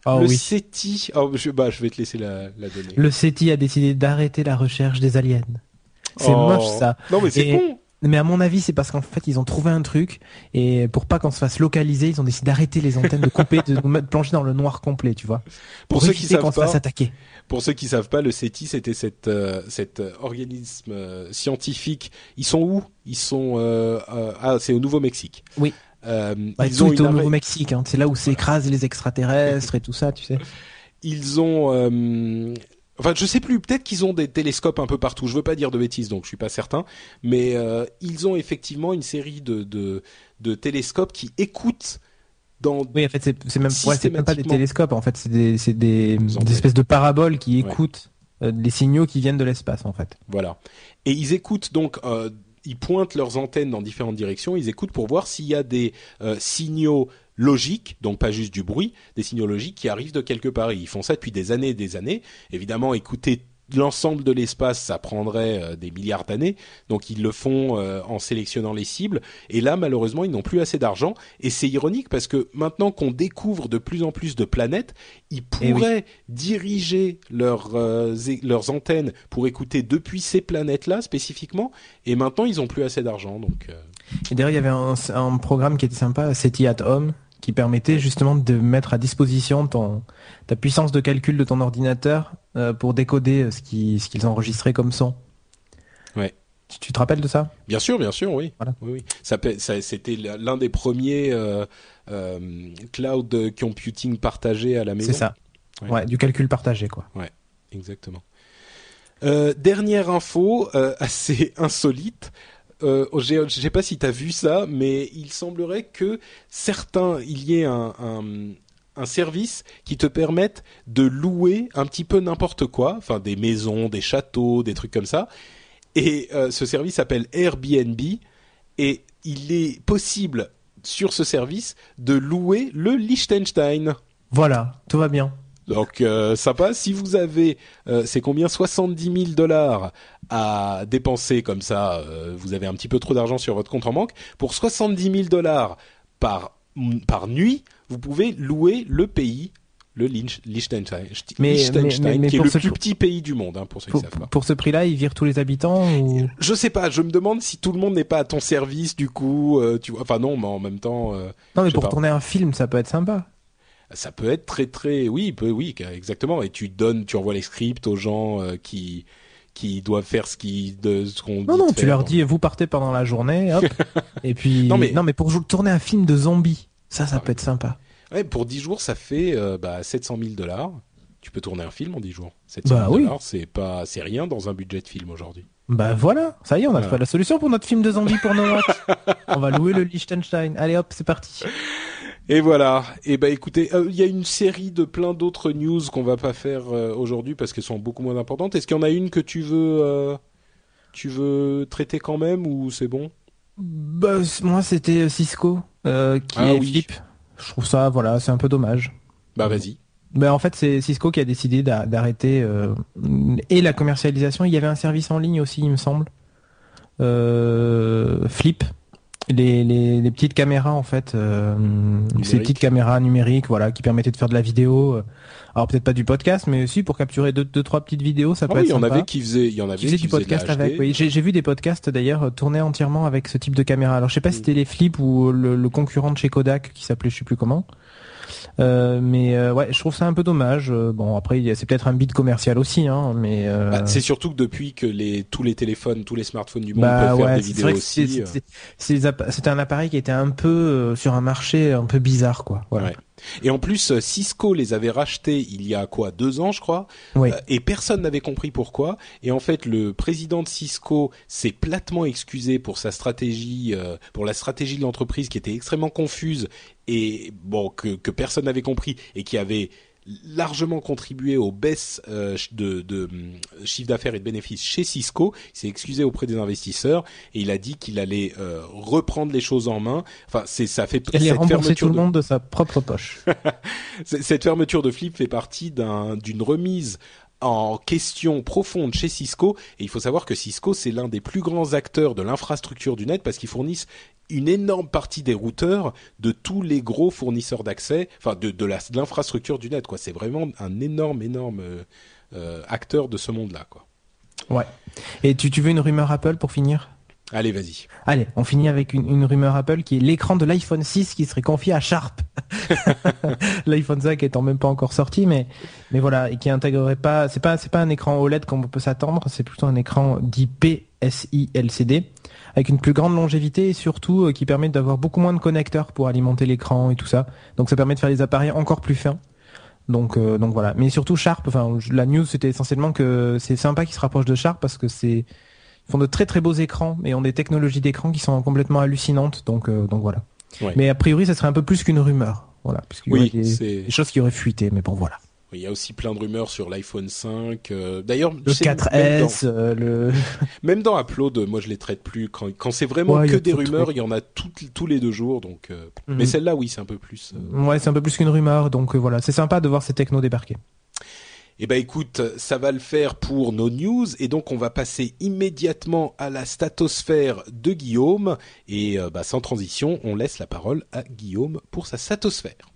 Oh le oui. SETI. Oh, je, bah, je vais te laisser la, la donner. Le SETI a décidé d'arrêter la recherche des aliens. C'est Oh. moche ça. Non, mais c'est con. Mais à mon avis, c'est parce qu'en fait, ils ont trouvé un truc et pour pas qu'on se fasse localiser, ils ont décidé d'arrêter les antennes, de couper, de nous plonger dans le noir complet, tu vois. Pour, ceux qui savent se fasse pas, attaquer. pour ceux qui savent pas, le SETI, c'était cet, euh, cet euh, organisme euh, scientifique. Ils sont où? Ils sont. euh, euh, ah, c'est au Nouveau-Mexique. Oui. Euh, Bah, ils tout ont est au Nouveau-Mexique, hein. c'est là où s'écrasent les extraterrestres et tout ça, tu sais. ils ont euh, enfin je sais plus peut-être qu'ils ont des télescopes un peu partout. Je veux pas dire de bêtises donc je suis pas certain. Mais euh, ils ont effectivement une série de de, de télescopes qui écoutent dans Oui, en fait, c'est même, ouais, même pas des télescopes, en fait, c'est des, des, Des espèces de paraboles qui écoutent les signaux qui viennent de l'espace, en fait. voilà. Et ils écoutent donc euh, ils pointent leurs antennes dans différentes directions ils écoutent pour voir s'il y a des euh, signaux logiques donc pas juste du bruit des signaux logiques qui arrivent de quelque part. Et ils font ça depuis des années et des années. Évidemment écouter l'ensemble de l'espace, ça prendrait euh, des milliards d'années. Donc ils le font euh, en sélectionnant les cibles. Et là, malheureusement, ils n'ont plus assez d'argent. Et c'est ironique parce que maintenant qu'on découvre de plus en plus de planètes, ils Eh oui. pourraient diriger leurs, euh, leurs antennes pour écouter depuis ces planètes-là spécifiquement. Et maintenant, ils n'ont plus assez d'argent. Donc Et d'ailleurs, il y avait un, un programme qui était sympa, SETI at Home, qui permettait justement de mettre à disposition ton, ta puissance de calcul de ton ordinateur pour décoder euh, ce qui- ce qu'ils enregistraient comme son. Ouais. Tu, tu te rappelles de ça? Bien sûr, bien sûr, oui. Voilà. oui, oui. Ça, c'était l'un des premiers euh, euh, cloud computing partagés à la maison. C'est ça. Ouais. Ouais. du calcul partagé, quoi. Exactement. Euh, dernière info euh, assez [LAUGHS] insolite. Euh, j'ai- je sais pas si tu as vu ça, mais il semblerait que certains, il y ait un, un, un service qui te permette de louer un petit peu n'importe quoi, enfin des maisons, des châteaux, des trucs comme ça. Et euh, ce service s'appelle Airbnb et il est possible sur ce service de louer le Liechtenstein. Voilà, tout va bien. Donc euh, sympa. Si vous avez, euh, c'est combien? 70 000 dollars à dépenser comme ça, euh, vous avez un petit peu trop d'argent sur votre compte en banque. Pour 70 000 dollars par par nuit, vous pouvez louer le pays, le Liech- Liechtenstein, Mais- mais- mais- mais qui est le plus petit pays du monde, hein, pour ceux Pour, qui savent pas. pour ce prix-là, ils virent tous les habitants ou... Je sais pas. Je me demande si tout le monde n'est pas à ton service du coup. euh, tu vois. Enfin non, mais en même temps. euh, Non, mais pour pas. tourner un film, ça peut être sympa. Ça peut être très très oui, peut, oui, exactement. Et tu donnes, tu envoies les scripts aux gens euh, qui qui doivent faire ce qui de ce qu'on Non, non, tu faire. leur dis, vous partez pendant la journée, hop. [LAUGHS] et puis, Non, non mais- mais, pour tourner un film de zombies, ça, ça Ah, peut être sympa. Ouais, pour 10 jours, ça fait euh, bah, 700 000 dollars. Tu peux tourner un film en 10 jours. 700 Bah 000 oui. dollars, c'est pas, c'est rien dans un budget de film aujourd'hui. Bah voilà, ça y est, on a Voilà. la solution pour notre film de zombies pour Noah. on va louer le Liechtenstein. Allez hop, c'est parti. Et voilà. Et bah écoutez, euh, il y a une série de plein d'autres news qu'on va pas faire euh, aujourd'hui parce qu'elles sont beaucoup moins importantes. Est-ce qu'il y en a une que tu veux, tu veux traiter quand même ou c'est bon? Bah, moi, c'était Cisco, qui Ah est oui. Philippe. Je trouve ça, voilà, c'est un peu dommage. Bah vas-y. Ben en fait, c'est Cisco qui a décidé d'arrêter euh, et la commercialisation. Il y avait un service en ligne aussi, il me semble. Euh, Flip, les, les, les, petites caméras en fait, euh, ces petites caméras numériques, voilà, qui permettaient de faire de la vidéo. Alors peut-être pas du podcast, mais aussi pour capturer deux, deux trois petites vidéos, ça ah peut oui, être. Il y en avait qui faisaient, il y en avait qui, faisaient du podcast avec. Oui, j'ai vu des podcasts d'ailleurs tournés entièrement avec ce type de caméra. Alors je sais pas si mm. c'était les Flip ou le, le, concurrent de chez Kodak qui s'appelait je sais plus comment. Euh, mais euh, ouais, je trouve ça un peu dommage. Euh, bon, après, c'est peut-être un bit commercial aussi, hein, mais bah, c'est surtout que depuis que les tous les téléphones, tous les smartphones du monde bah, peuvent faire des vidéos aussi. C'était un appareil qui était un peu sur un marché un peu bizarre, quoi. Voilà. Ouais. Et en plus, euh, Cisco les avait rachetés il y a quoi deux ans, je crois, oui. Euh, et personne n'avait compris pourquoi. Et en fait, le président de Cisco s'est platement excusé pour sa stratégie, euh, pour la stratégie de l'entreprise qui était extrêmement confuse et bon que, que personne n'avait compris et qui avait largement contribué aux baisses euh, de, de euh, chiffre d'affaires et de bénéfices chez Cisco. Il s'est excusé auprès des investisseurs et il a dit qu'il allait euh, reprendre les choses en main. Enfin, c'est ça fait. Il cette fermeture tout le monde de... sa propre poche. [LAUGHS] cette fermeture de Flip fait partie d'un d'une remise en question profonde chez Cisco. Et il faut savoir que Cisco, c'est l'un des plus grands acteurs de l'infrastructure du net parce qu'ils fournissent une énorme partie des routeurs de tous les gros fournisseurs d'accès, enfin de, de l'infrastructure du net. quoi. C'est vraiment un énorme, énorme euh, euh, acteur de ce monde-là. Ouais. Et tu veux une rumeur Apple pour finir? Allez, vas-y. Allez, on finit avec une, une rumeur Apple qui est l'écran de l'iPhone 6 qui serait confié à Sharp. [LAUGHS] L'iPhone 5 étant même pas encore sorti, mais mais voilà, et qui intégrerait pas, c'est pas c'est pas un écran OLED comme on peut s'attendre, c'est plutôt un écran dit PSI LCD avec une plus grande longévité et surtout euh, qui permet d'avoir beaucoup moins de connecteurs pour alimenter l'écran et tout ça. Donc ça permet de faire des appareils encore plus fins. Donc euh, donc voilà, mais surtout Sharp. Enfin, la news c'était essentiellement que c'est sympa qu'ils se rapprochent de Sharp parce que c'est font de très très beaux écrans et ont des technologies d'écran qui sont complètement hallucinantes. Donc euh, donc voilà. Mais a priori, ça serait un peu plus qu'une rumeur. Voilà, puisqu'il y a des, choses qui auraient fuité, mais bon voilà. Il y a aussi plein de rumeurs sur l'iPhone 5. Euh, d'ailleurs, le 4S, même dans, le [LAUGHS] même dans Upload, moi je les traite plus. Quand, quand c'est vraiment que des rumeurs, il y en a tous les deux jours. Donc, euh, mhm. mais celle-là, oui, c'est un peu plus. Ouais, c'est un peu plus qu'une rumeur. Donc voilà, c'est sympa de voir ces technos débarquer. Eh ben écoute, ça va le faire pour nos news et donc on va passer immédiatement à la statosphère de Guillaume et euh, bah, sans transition, on laisse la parole à Guillaume pour sa statosphère.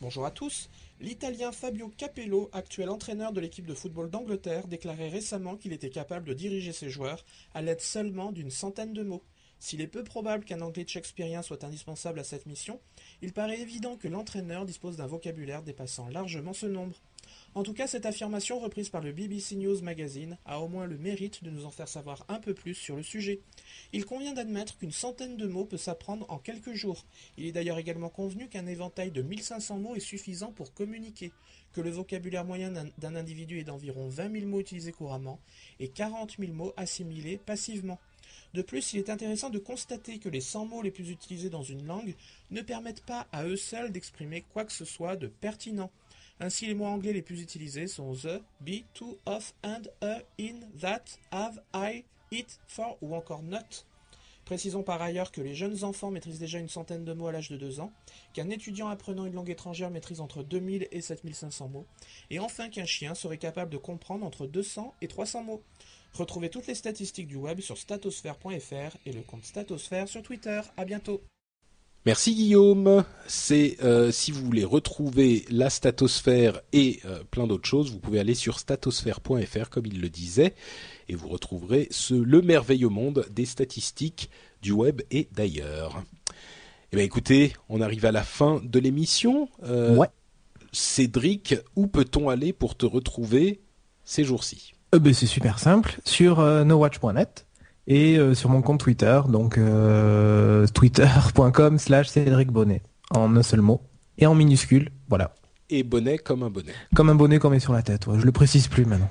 Bonjour à tous. L'Italien Fabio Capello, actuel entraîneur de l'équipe de football d'Angleterre, déclarait récemment qu'il était capable de diriger ses joueurs à l'aide seulement d'une centaine de mots. S'il est peu probable qu'un anglais shakespearien soit indispensable à cette mission, il paraît évident que l'entraîneur dispose d'un vocabulaire dépassant largement ce nombre. En tout cas, cette affirmation reprise par le BBC News Magazine a au moins le mérite de nous en faire savoir un peu plus sur le sujet. Il convient d'admettre qu'une centaine de mots peut s'apprendre en quelques jours. Il est d'ailleurs également convenu qu'un éventail de 1500 mots est suffisant pour communiquer, que le vocabulaire moyen d'un individu est d'environ 20 000 mots utilisés couramment et 40 000 mots assimilés passivement. De plus, il est intéressant de constater que les 100 mots les plus utilisés dans une langue ne permettent pas à eux seuls d'exprimer quoi que ce soit de pertinent. Ainsi, les mots anglais les plus utilisés sont the, be, to, of, and, a, in, that, have, I, it, for ou encore not. Précisons par ailleurs que les jeunes enfants maîtrisent déjà une centaine de mots à l'âge de 2 ans, qu'un étudiant apprenant une langue étrangère maîtrise entre 2000 et 7500 mots, et enfin qu'un chien serait capable de comprendre entre 200 et 300 mots. Retrouvez toutes les statistiques du web sur statosphère.fr et le compte Statosphère sur Twitter. À bientôt. Merci Guillaume. C'est euh, si vous voulez retrouver la statosphère et euh, plein d'autres choses, vous pouvez aller sur statosphère.fr comme il le disait et vous retrouverez ce le merveilleux monde des statistiques du web et d'ailleurs. Eh bien écoutez, on arrive à la fin de l'émission. Euh, ouais. Cédric, où peut-on aller pour te retrouver ces jours-ci? Ben, C'est super simple, sur nowatch.net et euh, sur mon compte Twitter, donc euh, twitter.com slash Cédric Bonnet, en un seul mot, et en minuscule, voilà. Et bonnet comme un bonnet. Comme un bonnet qu'on met sur la tête, ouais. je le précise plus maintenant.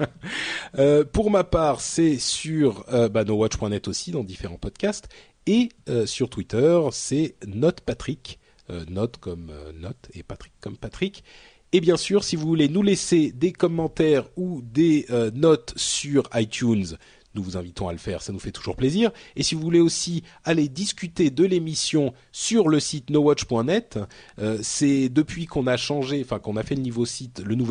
[LAUGHS] euh, pour ma part, c'est sur bah, nowatch.net aussi, dans différents podcasts, et sur Twitter, c'est NotePatrick, euh, note comme note et Patrick comme Patrick. Et bien sûr, si vous voulez nous laisser des commentaires ou des notes sur iTunes, nous vous invitons à le faire, ça nous fait toujours plaisir. Et si vous voulez aussi aller discuter de l'émission sur le site nowatch.net, euh, c'est depuis qu'on a changé, enfin qu'on a fait le nouveau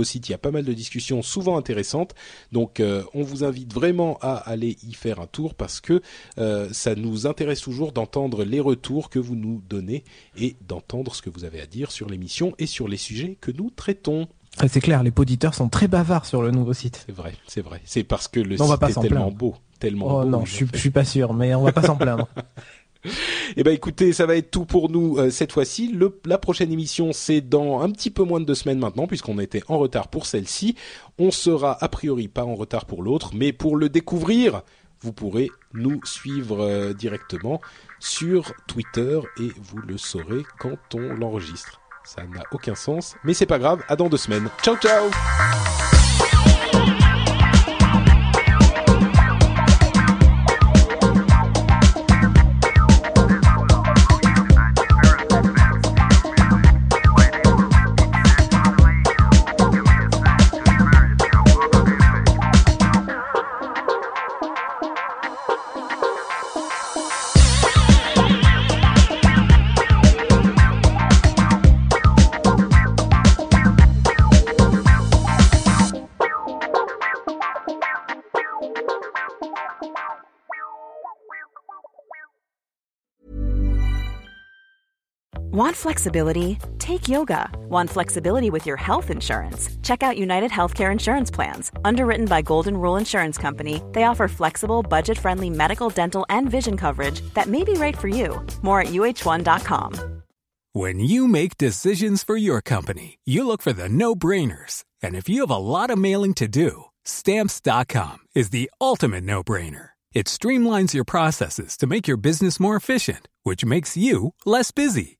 site, il y a pas mal de discussions souvent intéressantes. Donc euh, on vous invite vraiment à aller y faire un tour parce que euh, ça nous intéresse toujours d'entendre les retours que vous nous donnez et d'entendre ce que vous avez à dire sur l'émission et sur les sujets que nous traitons. C'est clair, les auditeurs sont très bavards sur le nouveau site. C'est vrai, c'est vrai. C'est parce que le site est tellement beau, tellement oh beau. non, je suis, je suis pas sûr, mais on va pas s'en plaindre. [LAUGHS] Eh ben écoutez, ça va être tout pour nous euh, cette fois-ci. Le, la prochaine émission, c'est dans un petit peu moins de deux semaines maintenant, puisqu'on était en retard pour celle-ci. On sera a priori pas en retard pour l'autre, mais pour le découvrir, vous pourrez nous suivre euh, directement sur Twitter et vous le saurez quand on l'enregistre. Ça n'a aucun sens, mais c'est pas grave. À dans deux semaines. Ciao ciao. Want flexibility? Take yoga. Want flexibility with your health insurance? Check out United Healthcare Insurance Plans. Underwritten by Golden Rule Insurance Company, they offer flexible, budget friendly medical, dental, and vision coverage that may be right for you. More at uh1.com. When you make decisions for your company, you look for the no brainers. And if you have a lot of mailing to do, stamps.com is the ultimate no brainer. It streamlines your processes to make your business more efficient, which makes you less busy.